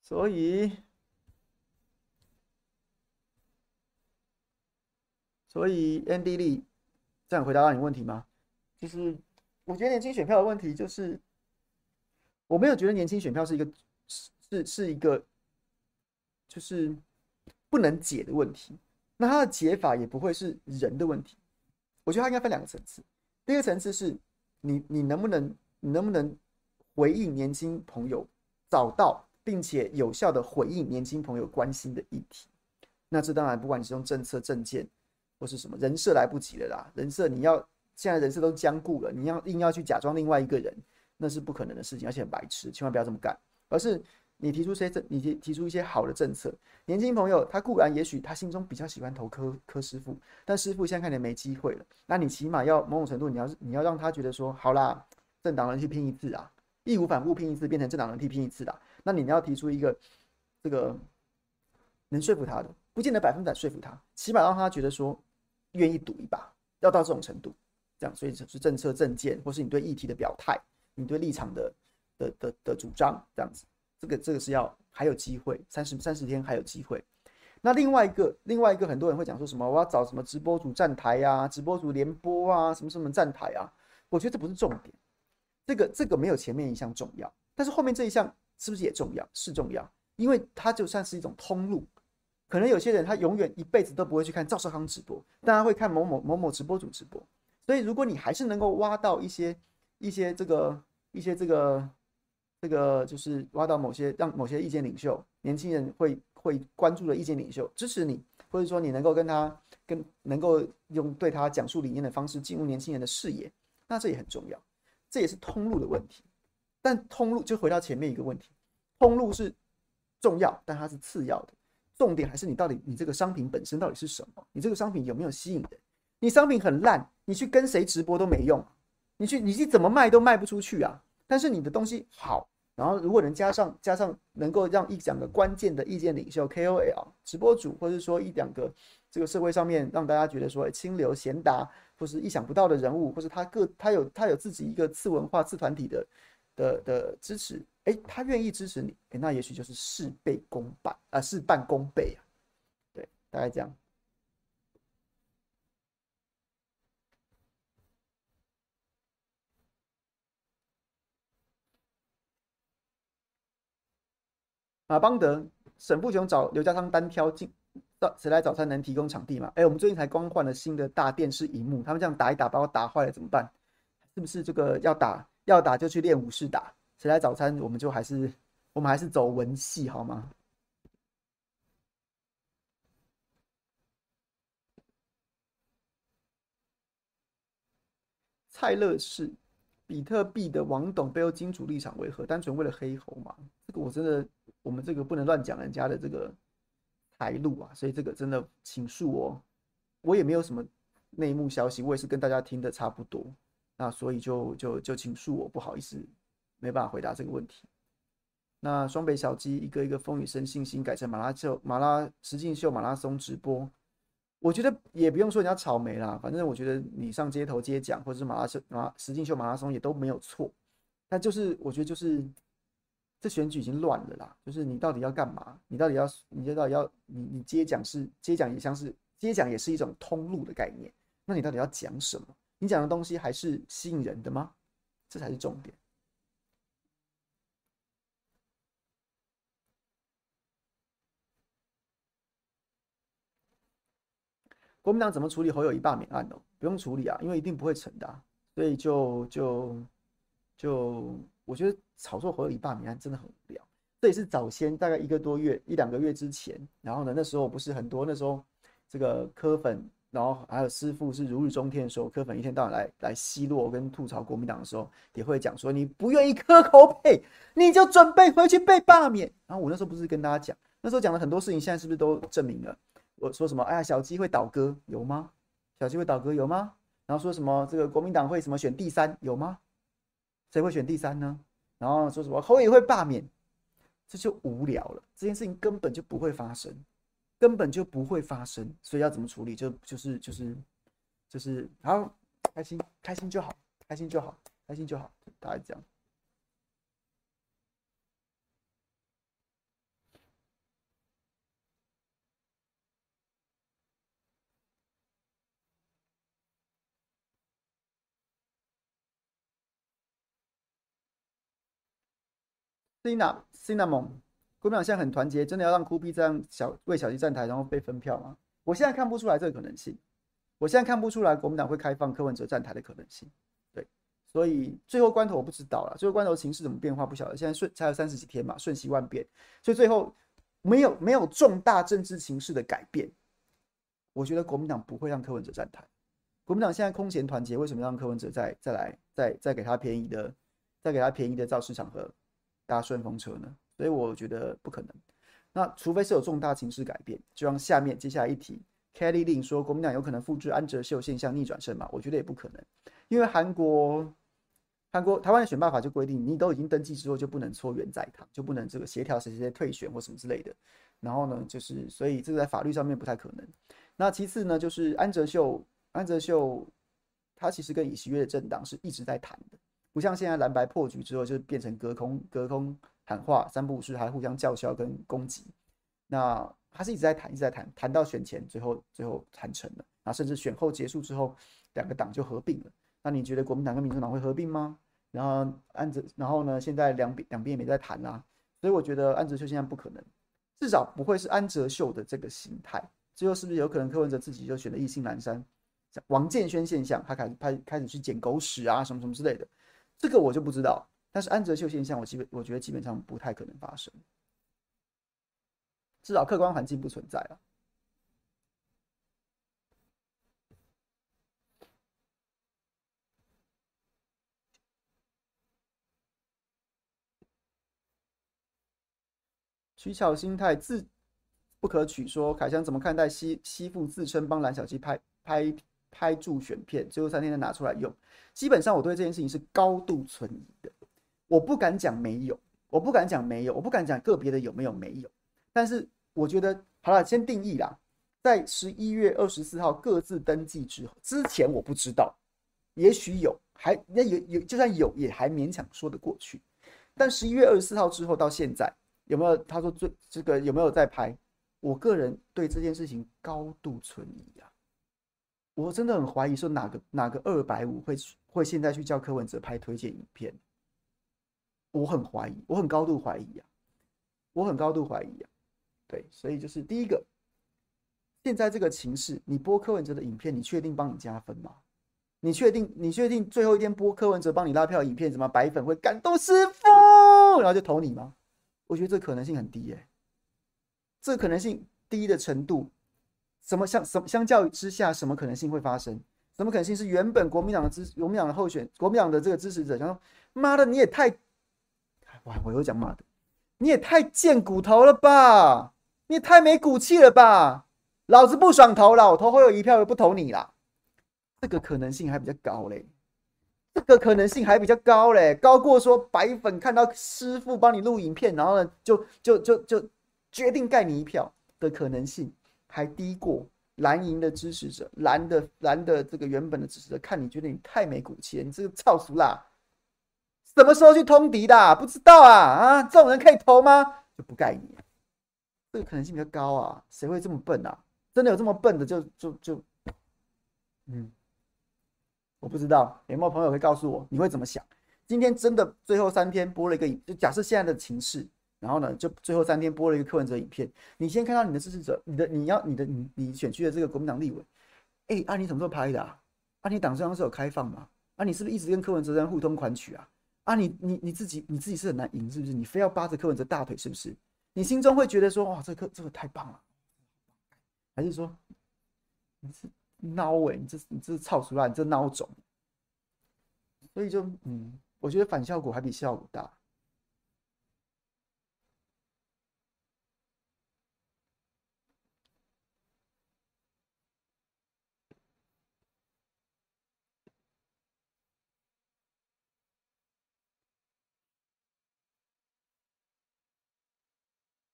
所以，所以 Andy Lee 这样回答到你问题吗？就是我觉得年轻选票的问题，就是我没有觉得年轻选票是一个是是一个。就是不能解的问题，那它的解法也不会是人的问题。我觉得它应该分两个层次。第一个层次是你你能不能你能不能回应年轻朋友，找到并且有效的回应年轻朋友关心的议题。那这当然不管你是用政策政见或是什么人设来不及了啦，人设你要现在人设都僵固了，你要硬要去假装另外一个人，那是不可能的事情，而且很白痴，千万不要这么干，而是。你提出些政，你提提出一些好的政策。年轻朋友他固然也许他心中比较喜欢投科科师傅，但师傅现在看起来没机会了。那你起码要某种程度，你要你要让他觉得说，好啦，政党人去拼一次啊，义无反顾拼一次，变成政党人替拼一次啦。那你要提出一个这个能说服他的，不见得百分百说服他，起码让他觉得说愿意赌一把，要到这种程度。这样，所以是政策政见，或是你对议题的表态，你对立场的的的的主张，这样子。这个这个是要还有机会，三十三十天还有机会。那另外一个另外一个很多人会讲说什么，我要找什么直播主站台呀、直播主联播啊，什么什么站台啊？我觉得这不是重点，这个这个没有前面一项重要，但是后面这一项是不是也重要？是重要，因为它就算是一种通路。可能有些人他永远一辈子都不会去看赵少康直播，但他会看某某某某直播主直播。所以如果你还是能够挖到一些一些这个一些这个。这个就是挖到某些让某些意见领袖、年轻人会会关注的意见领袖支持你，或者说你能够跟他跟能够用对他讲述理念的方式进入年轻人的视野，那这也很重要，这也是通路的问题。但通路就回到前面一个问题，通路是重要，但它是次要的，重点还是你到底你这个商品本身到底是什么？你这个商品有没有吸引人？你商品很烂，你去跟谁直播都没用，你去你去怎么卖都卖不出去啊。但是你的东西好，然后如果能加上加上能够让一两个关键的意见领袖 KOL 直播主，或者说一两个这个社会上面让大家觉得说清流贤达，或是意想不到的人物，或是他个他有他有自己一个次文化次团体的的的支持，诶，他愿意支持你，诶，那也许就是事倍功半啊，事半功倍啊，对，大概这样。马邦德、沈富雄找刘家昌单挑进，到谁来早餐能提供场地吗？哎，我们最近才刚换了新的大电视荧幕，他们这样打一打把我打坏了怎么办？是不是这个要打要打就去练武士打？谁来早餐我们就还是我们还是走文系好吗？蔡乐是比特币的王董背后金主立场为何？单纯为了黑猴嘛？这个我真的，我们这个不能乱讲人家的这个财路啊，所以这个真的请恕我，我也没有什么内幕消息，我也是跟大家听的差不多，那所以就就就请恕我，不好意思，没办法回答这个问题。那双北小鸡一个一个风雨生信心改成马拉秀、马拉实境秀、马拉松直播，我觉得也不用说人家草莓啦，反正我觉得你上街头接讲或者是马拉秀、马实境秀、马拉松也都没有错。但就是我觉得就是这选举已经乱了啦，就是你到底要干嘛？你到底要你就到底要你你接讲是接讲也像是接讲也是一种通路的概念，那你到底要讲什么？你讲的东西还是吸引人的吗？这才是重点。国民党怎么处理侯友宜罢免案呢？不用处理啊，因为一定不会成的，所以就就就，我觉得炒作侯友宜罢免案真的很无聊。这也是早先大概一个多月、一两个月之前，然后呢，那时候不是很多，那时候这个柯粉，然后还有师父是如日中天的时候，柯粉一天到晚来来奚落跟吐槽国民党的时候，也会讲说，你不愿意磕口配，你就准备回去被罢免。然后我那时候不是跟大家讲，那时候讲了很多事情，现在是不是都证明了？我说什么？哎呀，小鸡会倒戈有吗？小鸡会倒戈有吗？然后说什么？这个国民党会什么选第三有吗？谁会选第三呢？然后说什么？侯友会罢免，这就无聊了。这件事情根本就不会发生，根本就不会发生。所以要怎么处理？就就是就是就是，好，开心开心就好，开心就好，开心就好，大概这样。Cinnamon，国民党现在很团结，真的要让酷 P 这样小为小鸡站台，然后被分票吗？我现在看不出来这个可能性。我现在看不出来国民党会开放柯文哲站台的可能性。对，所以最后关头我不知道了，最后关头情势怎么变化不晓得。现在瞬才有三十几天嘛，瞬息万变，所以最后没有没有重大政治情势的改变，我觉得国民党不会让柯文哲站台。国民党现在空前团结，为什么让柯文哲再再来再再给他便宜的，再给他便宜的造势场合？搭顺风车呢？所以我觉得不可能。那除非是有重大情势改变，就像下面接下来一题，Kelly 令说国民党有可能复制安哲秀现象逆转胜嘛？我觉得也不可能，因为韩国、韩国、台湾的选办法就规定，你都已经登记之后就不能搓圆在堂，就不能这个协调谁谁退选或什么之类的。然后呢，就是所以这个在法律上面不太可能。那其次呢，就是安哲秀，安哲秀他其实跟尹锡悦的政党是一直在谈的。不像现在蓝白破局之后，就变成隔空隔空喊话，三不五时还互相叫嚣跟攻击。那他是一直在谈，一直在谈，谈到选前，最后最后谈成了。啊甚至选后结束之后，两个党就合并了。那你觉得国民党跟民主党会合并吗？然后安哲，然后呢，现在两边两边也没在谈啊。所以我觉得安哲秀现在不可能，至少不会是安哲秀的这个形态。最后是不是有可能柯文哲自己就选了意兴阑珊，王建煊现象，他开始拍开始去捡狗屎啊，什么什么之类的。这个我就不知道，但是安哲秀现象，我基本我觉得基本上不太可能发生，至少客观环境不存在了。取巧心态自不可取，说。凯翔怎么看待西西父自称帮蓝小鸡拍拍拍住选片，最后三天再拿出来用？基本上我对这件事情是高度存疑的，我不敢讲没有，我不敢讲没有，我不敢讲个别的有没有没有，但是我觉得好了，先定义啦，在十一月二十四号各自登记之后，之前我不知道，也许有，还那有有，就算有也还勉强说得过去，但十一月二十四号之后到现在有没有？他说最这个有没有在拍？我个人对这件事情高度存疑啊。我真的很怀疑，说哪个哪个二百五会会现在去叫柯文哲拍推荐影片？我很怀疑，我很高度怀疑啊，我很高度怀疑啊。对，所以就是第一个，现在这个情势，你播柯文哲的影片，你确定帮你加分吗？你确定你确定最后一天播柯文哲帮你拉票影片，什么白粉会感动师傅，然后就投你吗？我觉得这可能性很低耶、这可能性低的程度。什么相什么相较之下，什么可能性会发生？什么可能性是原本国民党的支国民党的候选国民党的这个支持者，想说妈的你也太，哇，我又讲妈的，你也太贱骨头了吧，你也太没骨气了吧，老子不爽投了，我投会有一票，又不投你啦，这个可能性还比较高嘞。这个可能性还比较高嘞，高过说白粉看到师傅帮你录影片，然后呢就就就就决定盖你一票的可能性，还低过蓝营的支持者，蓝的蓝的这个原本的支持者，看你觉得你太没骨气了，你这个操俗啦，什么时候去通敌的？不知道啊啊，这种人可以投吗？就不盖你，这个可能性比较高啊，谁会这么笨啊？真的有这么笨的就就就，嗯。我不知道有没有朋友会告诉我你会怎么想？今天真的最后三天播了一个影，就假设现在的情势，然后呢，就最后三天播了一个柯文哲影片。你先看到你的支持者，你的你要你的你你选区的这个国民党立委，哎，啊你什么时候拍的啊？啊你党中央是有开放吗？啊你是不是一直跟柯文哲在互通款曲啊？啊你你你自己你自己是很难赢是不是？你非要扒着柯文哲大腿是不是？你心中会觉得说哇这个这个太棒了，还是说你是？孬哎，你这你这是操出来，你这孬种，所以就嗯，我觉得反效果还比效果大。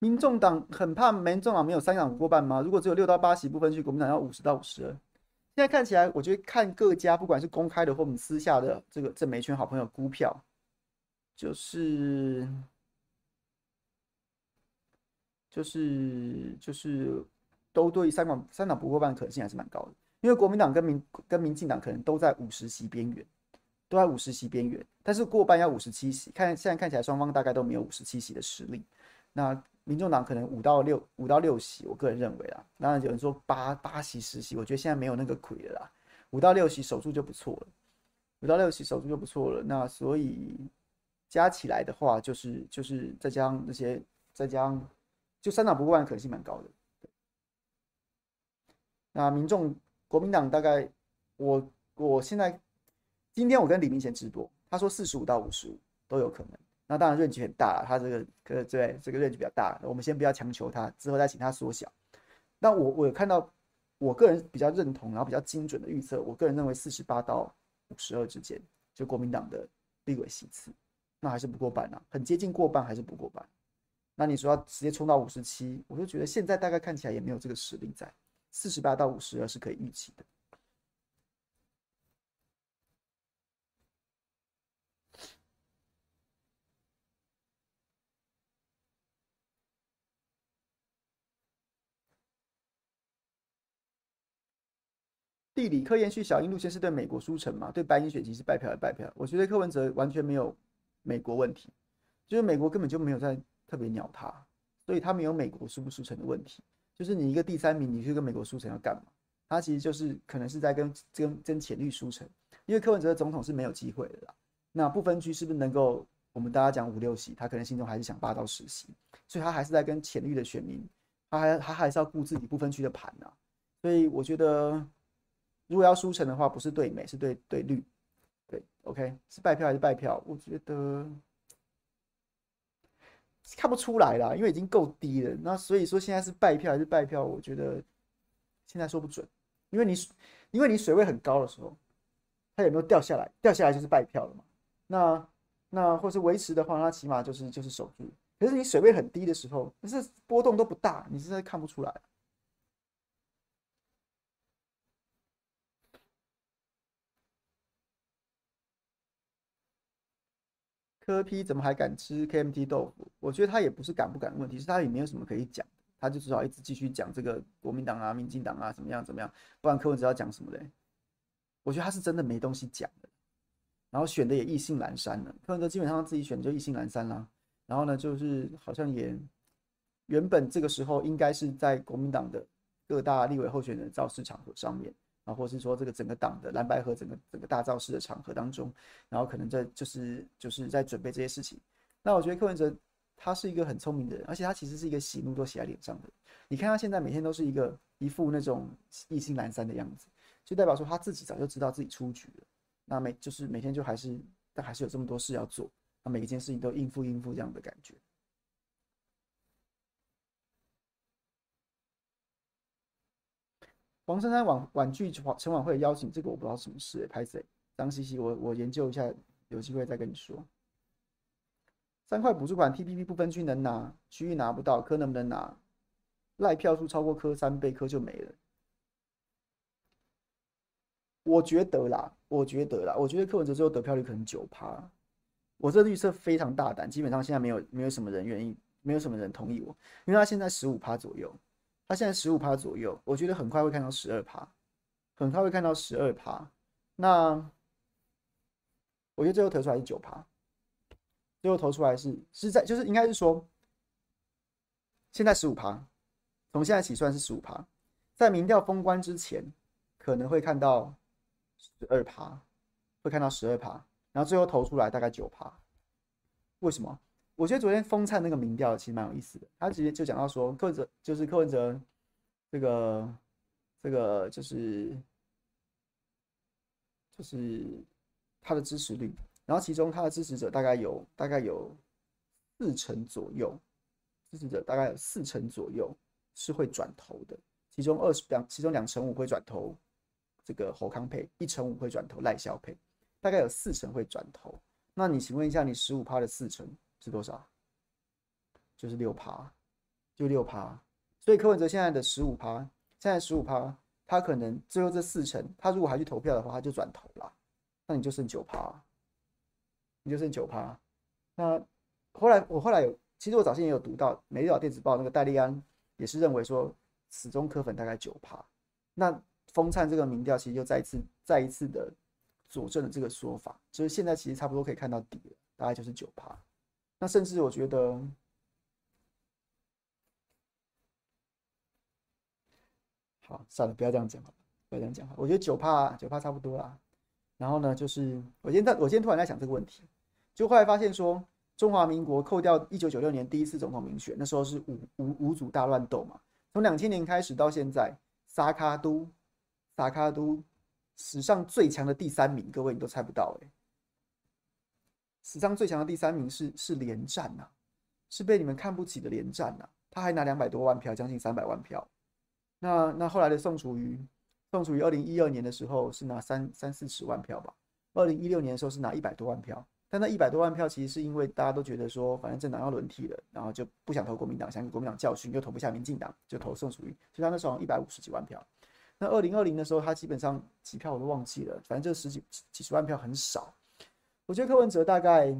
民众党很怕民众党没有三党过半吗？如果只有六到八席不分区，国民党要五十到五十二。现在看起来，我觉得看各家，不管是公开的或我们私下的这个这每一群好朋友估票，就是就是就是都对三党三党不过半可能性还是蛮高的，因为国民党跟民跟民进党可能都在五十席边缘，都在五十席边缘，但是过半要五十七席，看现在看起来双方大概都没有五十七席的实力，那。民众党可能五到六五到六席，我个人认为啊，当然有人说八八席十席，我觉得现在没有那个亏了啦，五到六席守住就不错了，五到六席守住就不错了。那所以加起来的话，就是就是再加上那些，再加上就三党不过半可能性蛮高的。那民众国民党大概我我现在今天我跟李明贤直播，他说四十五到五十五都有可能。那当然，range 很大，他这个可对这个 range 比较大，我们先不要强求他，之后再请他缩小。那我我有看到，我个人比较认同，然后比较精准的预测，我个人认为四十八到五十二之间，就国民党的立委席次，那还是不过半啊，很接近过半，还是不过半。那你说要直接冲到五十七，我就觉得现在大概看起来也没有这个实力在，四十八到五十二是可以预期的。地理科延续小英路线是对美国输城嘛？对白银选情是败票还败票？我觉得柯文哲完全没有美国问题，就是美国根本就没有在特别鸟他，所以他没有美国输不输城的问题。就是你一个第三名，你去跟美国输城要干嘛？他其实就是可能是在跟跟跟浅绿输成，因为柯文哲的总统是没有机会的啦。那不分区是不是能够我们大家讲五六席？他可能心中还是想八到十席，所以他还是在跟浅绿的选民，他还他还是要顾自己不分区的盘啊。所以我觉得。如果要输成的话，不是对美，是对对绿，对，OK，是败票还是败票？我觉得看不出来啦，因为已经够低了。那所以说现在是败票还是败票？我觉得现在说不准，因为你因为你水位很高的时候，它有没有掉下来？掉下来就是败票了嘛。那那或是维持的话，那起码就是就是守住。可是你水位很低的时候，但是波动都不大，你实在看不出来。柯 P 怎么还敢吃 KMT 豆腐？我觉得他也不是敢不敢的问题，是他也没有什么可以讲，他就只好一直继续讲这个国民党啊、民进党啊怎么样怎么样，不然柯文哲要讲什么嘞？我觉得他是真的没东西讲的，然后选的也意兴阑珊了。柯文哲基本上自己选就意兴阑珊啦，然后呢，就是好像也原本这个时候应该是在国民党的各大立委候选人造势场合上面。啊，或是说这个整个党的蓝白合整个整个大造势的场合当中，然后可能在就是就是在准备这些事情。那我觉得柯文哲他是一个很聪明的人，而且他其实是一个喜怒都写在脸上的。你看他现在每天都是一个一副那种意兴阑珊的样子，就代表说他自己早就知道自己出局了。那每就是每天就还是，但还是有这么多事要做，那每一件事情都应付应付这样的感觉。黄珊珊婉婉拒陈晚会邀请，这个我不知道什么事，拍谁？张西西，我我研究一下，有机会再跟你说。三块补助款 TPP 不分区能拿，区域拿不到，科能不能拿？赖票数超过科三倍，科就没了。我觉得啦，我觉得啦，我觉得柯文哲最后得票率可能九趴。我这预测非常大胆，基本上现在没有没有什么人愿意，没有什么人同意我，因为他现在十五趴左右。他现在十五趴左右，我觉得很快会看到十二趴，很快会看到十二趴。那我觉得最后投出来是九趴，最后投出来是是在就是应该是说，现在十五趴，从现在起算是十五趴，在民调封关之前可能会看到十二趴，会看到十二趴，然后最后投出来大概九趴。为什么？我觉得昨天风灿那个民调其实蛮有意思的，他直接就讲到说，柯文哲就是柯文哲，这个这个就是就是他的支持率，然后其中他的支持者大概有大概有四成左右，支持者大概有四成左右是会转投的，其中二十两其中两成五会转投这个侯康配，一成五会转投赖萧配，大概有四成会转投。那你请问一下，你十五趴的四成？是多少？就是六趴，就六趴。所以柯文哲现在的十五趴，现在十五趴，他可能最后这四成，他如果还去投票的话，他就转投了，那你就剩九趴，你就剩九趴。那后来我后来有，其实我早先也有读到《每日电子报》那个戴利安也是认为说，始终柯粉大概九趴。那风灿这个民调其实又再一次再一次的佐证了这个说法，就是现在其实差不多可以看到底了，大概就是九趴。那甚至我觉得，好，算了，不要这样讲了，不要这样讲了。我觉得九趴九趴差不多啦。然后呢，就是我今天我今天突然在想这个问题，就后来发现说，中华民国扣掉一九九六年第一次总统民选，那时候是五五五组大乱斗嘛。从两千年开始到现在，萨卡都萨卡都史上最强的第三名，各位你都猜不到哎、欸。史上最强的第三名是是连战呐、是被你们看不起的连战呐、他还拿两百多万票，将近三百万票。那那后来的宋楚瑜，宋楚瑜二零一二年的时候是拿三三四十万票吧，二零一六年的时候是拿一百多万票。但那一百多万票其实是因为大家都觉得说，反正政党要轮替了，然后就不想投国民党，想给国民党教训，又投不下民进党，就投宋楚瑜。所以他那时候一百五十几万票。那二零二零的时候，他基本上几票我都忘记了，反正这十几几十万票很少。我觉得柯文哲大概，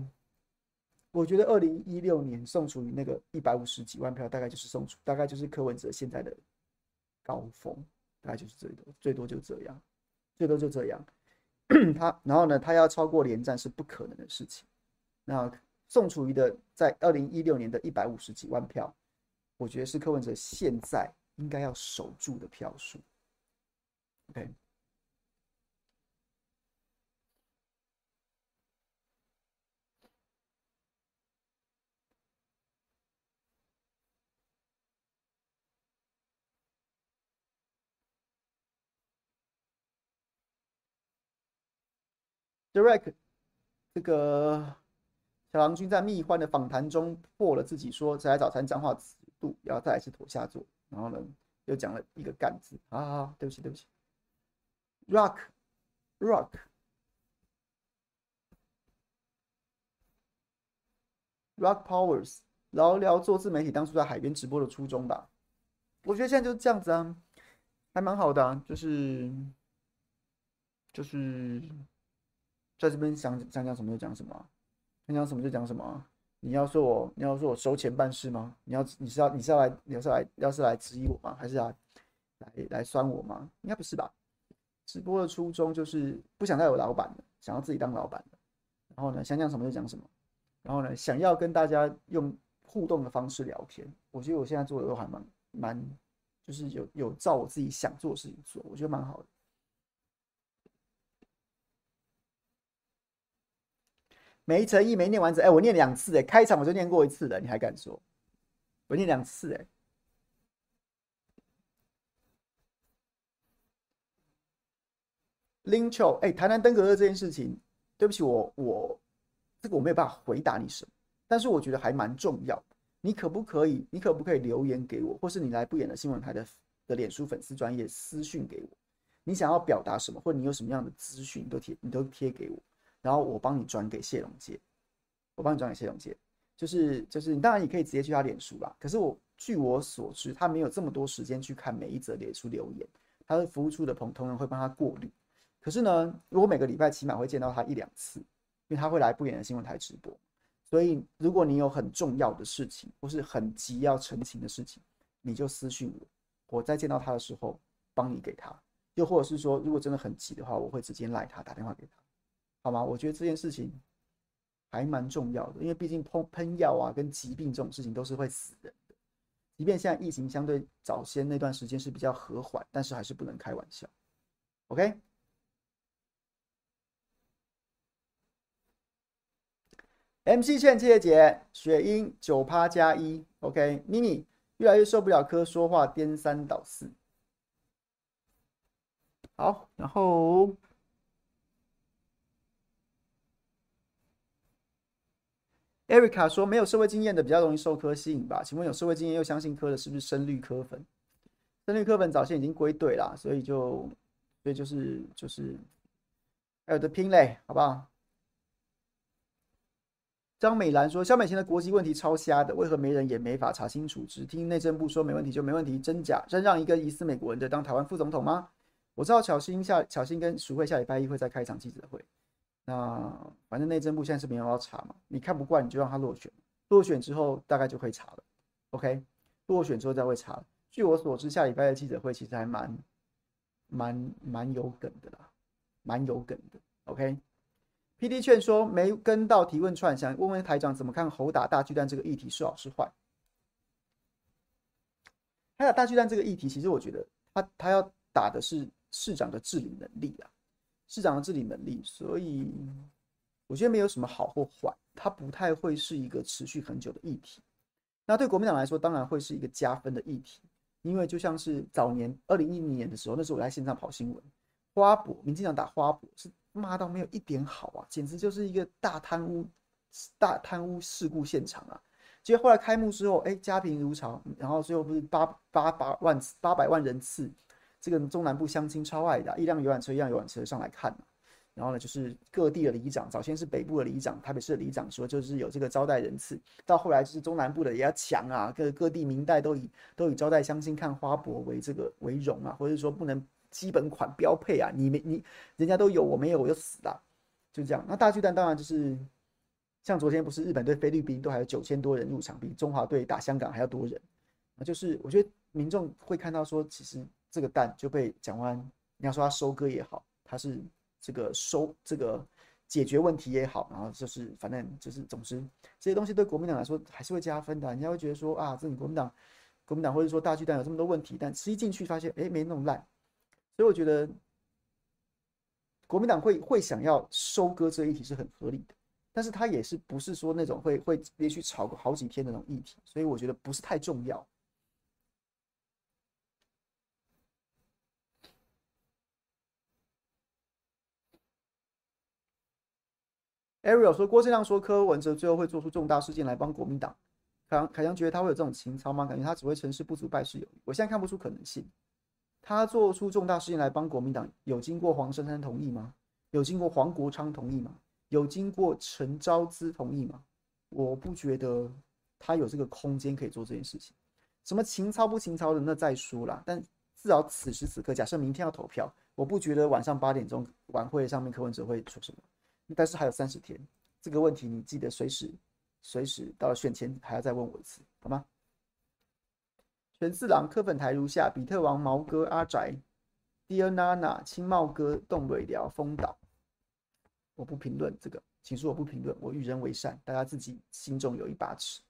我觉得二零一六年宋楚瑜那个一百五十几万票，大概就是宋楚，大概就是柯文哲现在的高峰，大概就是最多，最多就这样，最多就这样。他然后呢，他要超过连战是不可能的事情。那宋楚瑜的在二零一六年的一百五十几万票，我觉得是柯文哲现在应该要守住的票数。OK。Direct 这个小郎君在蜜獾的访谈中破了自己说“谁来早餐”脏话尺度，然后再来是妥下座，然后呢又讲了一个“干”字，好好，对不起对不起。Rock Rock Rock Powers，聊聊做自媒体当初在海边直播的初衷吧。我觉得现在就是这样子啊，还蛮好的啊，就是就是。在这边想想讲什么就讲什么，想讲什么就讲什么。你要说我，你要说我收钱办事吗？你要你是要你是要来你要是来要是来质疑我吗？还是来来来酸我吗？应该不是吧？直播的初衷就是不想再有老板了，想要自己当老板。然后呢，想讲什么就讲什么。然后呢，想要跟大家用互动的方式聊天。我觉得我现在做的都还蛮蛮，就是有有照我自己想做的事情做，我觉得蛮好的。没诚意，没念完整。哎，我念两次，哎，开场我就念过一次了，你还敢说？我念两次，哎。林秋，哎，台南登革热这件事情，对不起，我我这个我没有办法回答你什么，但是我觉得还蛮重要。你可不可以，你可不可以留言给我，或是你来不演的新闻台的的脸书粉丝专业私讯给我，你想要表达什么，或者你有什么样的资讯，都贴，你都贴给我，然后我帮你转给谢龙介，我帮你转给谢龙介，就是就是你当然你可以直接去他脸书啦，可是我据我所知，他没有这么多时间去看每一则脸书留言，他的服务处的朋同仁会帮他过滤。可是呢，我每个礼拜起码会见到他一两次，因为他会来不远的新闻台直播。所以，如果你有很重要的事情，或是很急要澄清的事情，你就私讯我，我在见到他的时候帮你给他。又或者是说，如果真的很急的话，我会直接赖他打电话给他，好吗？我觉得这件事情还蛮重要的，因为毕竟喷喷药啊，跟疾病这种事情都是会死人的。即便现在疫情相对早先那段时间是比较和缓，但是还是不能开玩笑。OK。MC 倩切姐，雪英九趴加一，OK，咪咪越来越受不了科说话颠三倒四。好，然后，Erica 说没有社会经验的比较容易受科吸引吧？请问有社会经验又相信科的，是不是深绿科粉？深绿科粉早先已经归队了，所以就，所以就是就是，还有的拼嘞，好不好？张美兰说：“萧美琴的国籍问题超瞎的，为何没人也没法查清楚？只听内政部说没问题就没问题，真假？真让一个疑似美国人的当台湾副总统吗？”我知道巧心下巧心跟淑慧下礼拜一会再开一场记者会。那反正内政部现在是没有要查嘛，你看不惯你就让他落选，落选之后大概就会查了。OK，落选之后再会查。据我所知，下礼拜的记者会其实还蛮蛮蛮有梗的啦，蛮有梗的。OK。PD 劝说没跟到提问串，想问问台长怎么看侯打大巨蛋这个议题是好是坏？他打大巨蛋这个议题，其实我觉得他他要打的是市长的治理能力啊，市长的治理能力，所以我觉得没有什么好或坏，它不太会是一个持续很久的议题。那对国民党来说，当然会是一个加分的议题，因为就像是早年二零一零年的时候，那时候我在线上跑新闻，花博，民进党打花博是。骂到没有一点好啊，简直就是一个大贪污、大贪污事故现场啊！结果后来开幕之后，哎，家贫如潮，然后最后不是八八八万八百万人次，这个中南部乡亲超爱的，一辆游览车一辆游览车上来看，然后呢，就是各地的里长，早先是北部的里长，台北市的里长说就是有这个招待人次，到后来就是中南部的也要抢啊，各各地民代都以都以招待乡亲看花博为这个为荣啊，或者说不能。基本款标配啊，你没你，人家都有，我没有我就死了，就这样。那大巨蛋当然就是，像昨天不是日本对菲律宾都还有九千多人入场，比中华队打香港还要多人。那就是我觉得民众会看到说，其实这个蛋就被蒋万，你要说他收割也好，他是这个收这个解决问题也好，然后就是反正就是总之这些东西对国民党来说还是会加分的。人家会觉得说啊，这你国民党国民党或者说大巨蛋有这么多问题，但实际进去发现哎没那么烂。所以我觉得国民党会会想要收割这一题是很合理的，但是他也是不是说那种会会连续炒个好几天的那种议题，所以我觉得不是太重要。Ariel 说，郭正亮说柯文哲最后会做出重大事件来帮国民党，凯阳凯阳觉得他会有这种情操吗？感觉他只会成事不足败事有余，我现在看不出可能性。他做出重大事情来帮国民党，有经过黄珊珊同意吗？有经过黄国昌同意吗？有经过陈昭姿同意吗？我不觉得他有这个空间可以做这件事情。什么情操不情操的，那再说啦。但至少此时此刻，假设明天要投票，我不觉得晚上八点钟晚会上面柯文哲会说什么。但是还有三十天，这个问题你记得随时随时到了选前还要再问我一次，好吗？全四郎柯粉台如下：比特王、毛哥、阿宅、Dear Nana、青茂哥、冻尾寮、风岛。我不评论这个，请恕我不评论。我与人为善，大家自己心中有一把尺。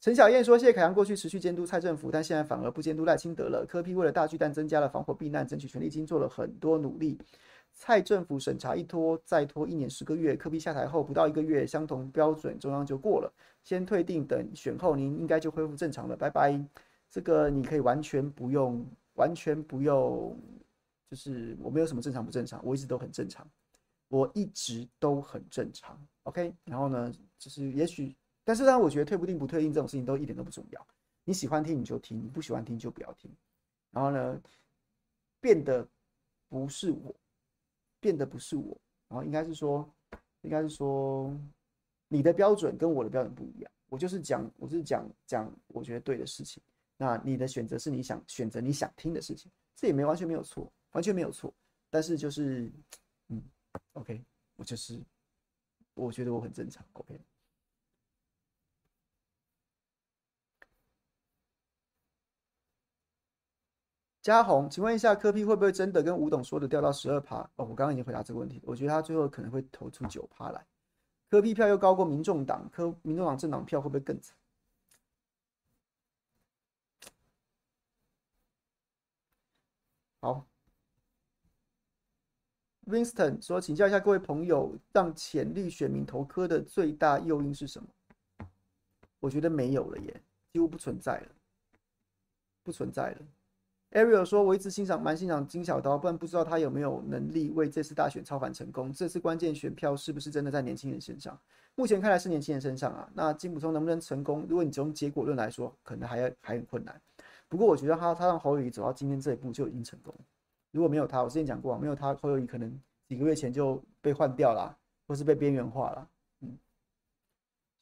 陈小燕说：谢谢凯阳过去持续监督蔡政府，但现在反而不监督赖清德了。柯批为了大巨蛋增加了防火避难，争取权利金做了很多努力。蔡政府审查一拖再拖一年十个月，柯 P 下台后不到一个月，相同标准中央就过了。先退订，等选后您应该就恢复正常了。拜拜。这个你可以完全不用，完全不用就是我没有什么正常不正常，我一直都很正常，我一直都很正常。OK，然后呢，就是也许，但是呢，我觉得退不订不退订这种事情都一点都不重要。你喜欢听你就听，你不喜欢听就不要听。然后呢，变得不是我，变得不是我，然后应该是说，应该是说，你的标准跟我的标准不一样。我就是讲，我是讲讲我觉得对的事情。那你的选择是你想选择你想听的事情，这也没完全没有错，完全没有错。但是就是，嗯，OK，我就是，我觉得我很正常，OK。嘉宏，请问一下，柯批会不会真的跟吴董说的掉到十二趴？哦，我刚刚已经回答这个问题，我觉得他最后可能会投出九趴来。柯批票又高过民众党，柯民众党政党票会不会更惨？好，Winston 说，请教一下各位朋友，让潜力选民投柯的最大诱因是什么？我觉得没有了耶，几乎不存在了，不存在了。Ariel 说，我一直欣赏，蛮欣赏金小刀，不然不知道他有没有能力为这次大选超凡成功。这次关键选票是不是真的在年轻人身上？目前看来是年轻人身上啊。那金溥聪能不能成功？如果你从结果论来说，可能还要还很困难。不过我觉得他他让侯友谊走到今天这一步就已经成功。如果没有他，我之前讲过，没有他，侯友谊可能几个月前就被换掉了，或是被边缘化了。嗯，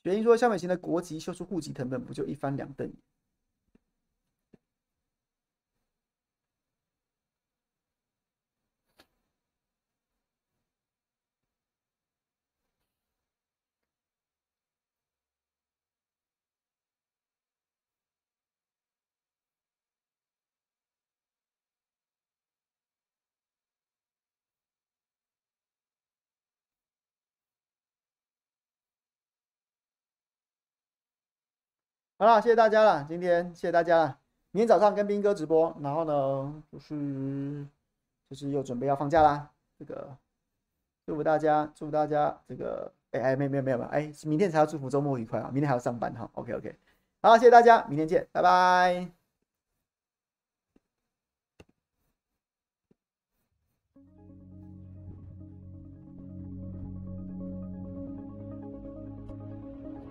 原因说肖美琴的国籍秀出户籍成本，不就一翻两瞪眼？好了，谢谢大家了。今天谢谢大家了。明天早上跟斌哥直播，然后呢，就是就是又准备要放假啦。这个祝福大家，祝福大家这个哎哎，没有没有没有哎，明天才要祝福周末愉快啊！明天还要上班哈。OK OK，好，谢谢大家，明天见，拜拜。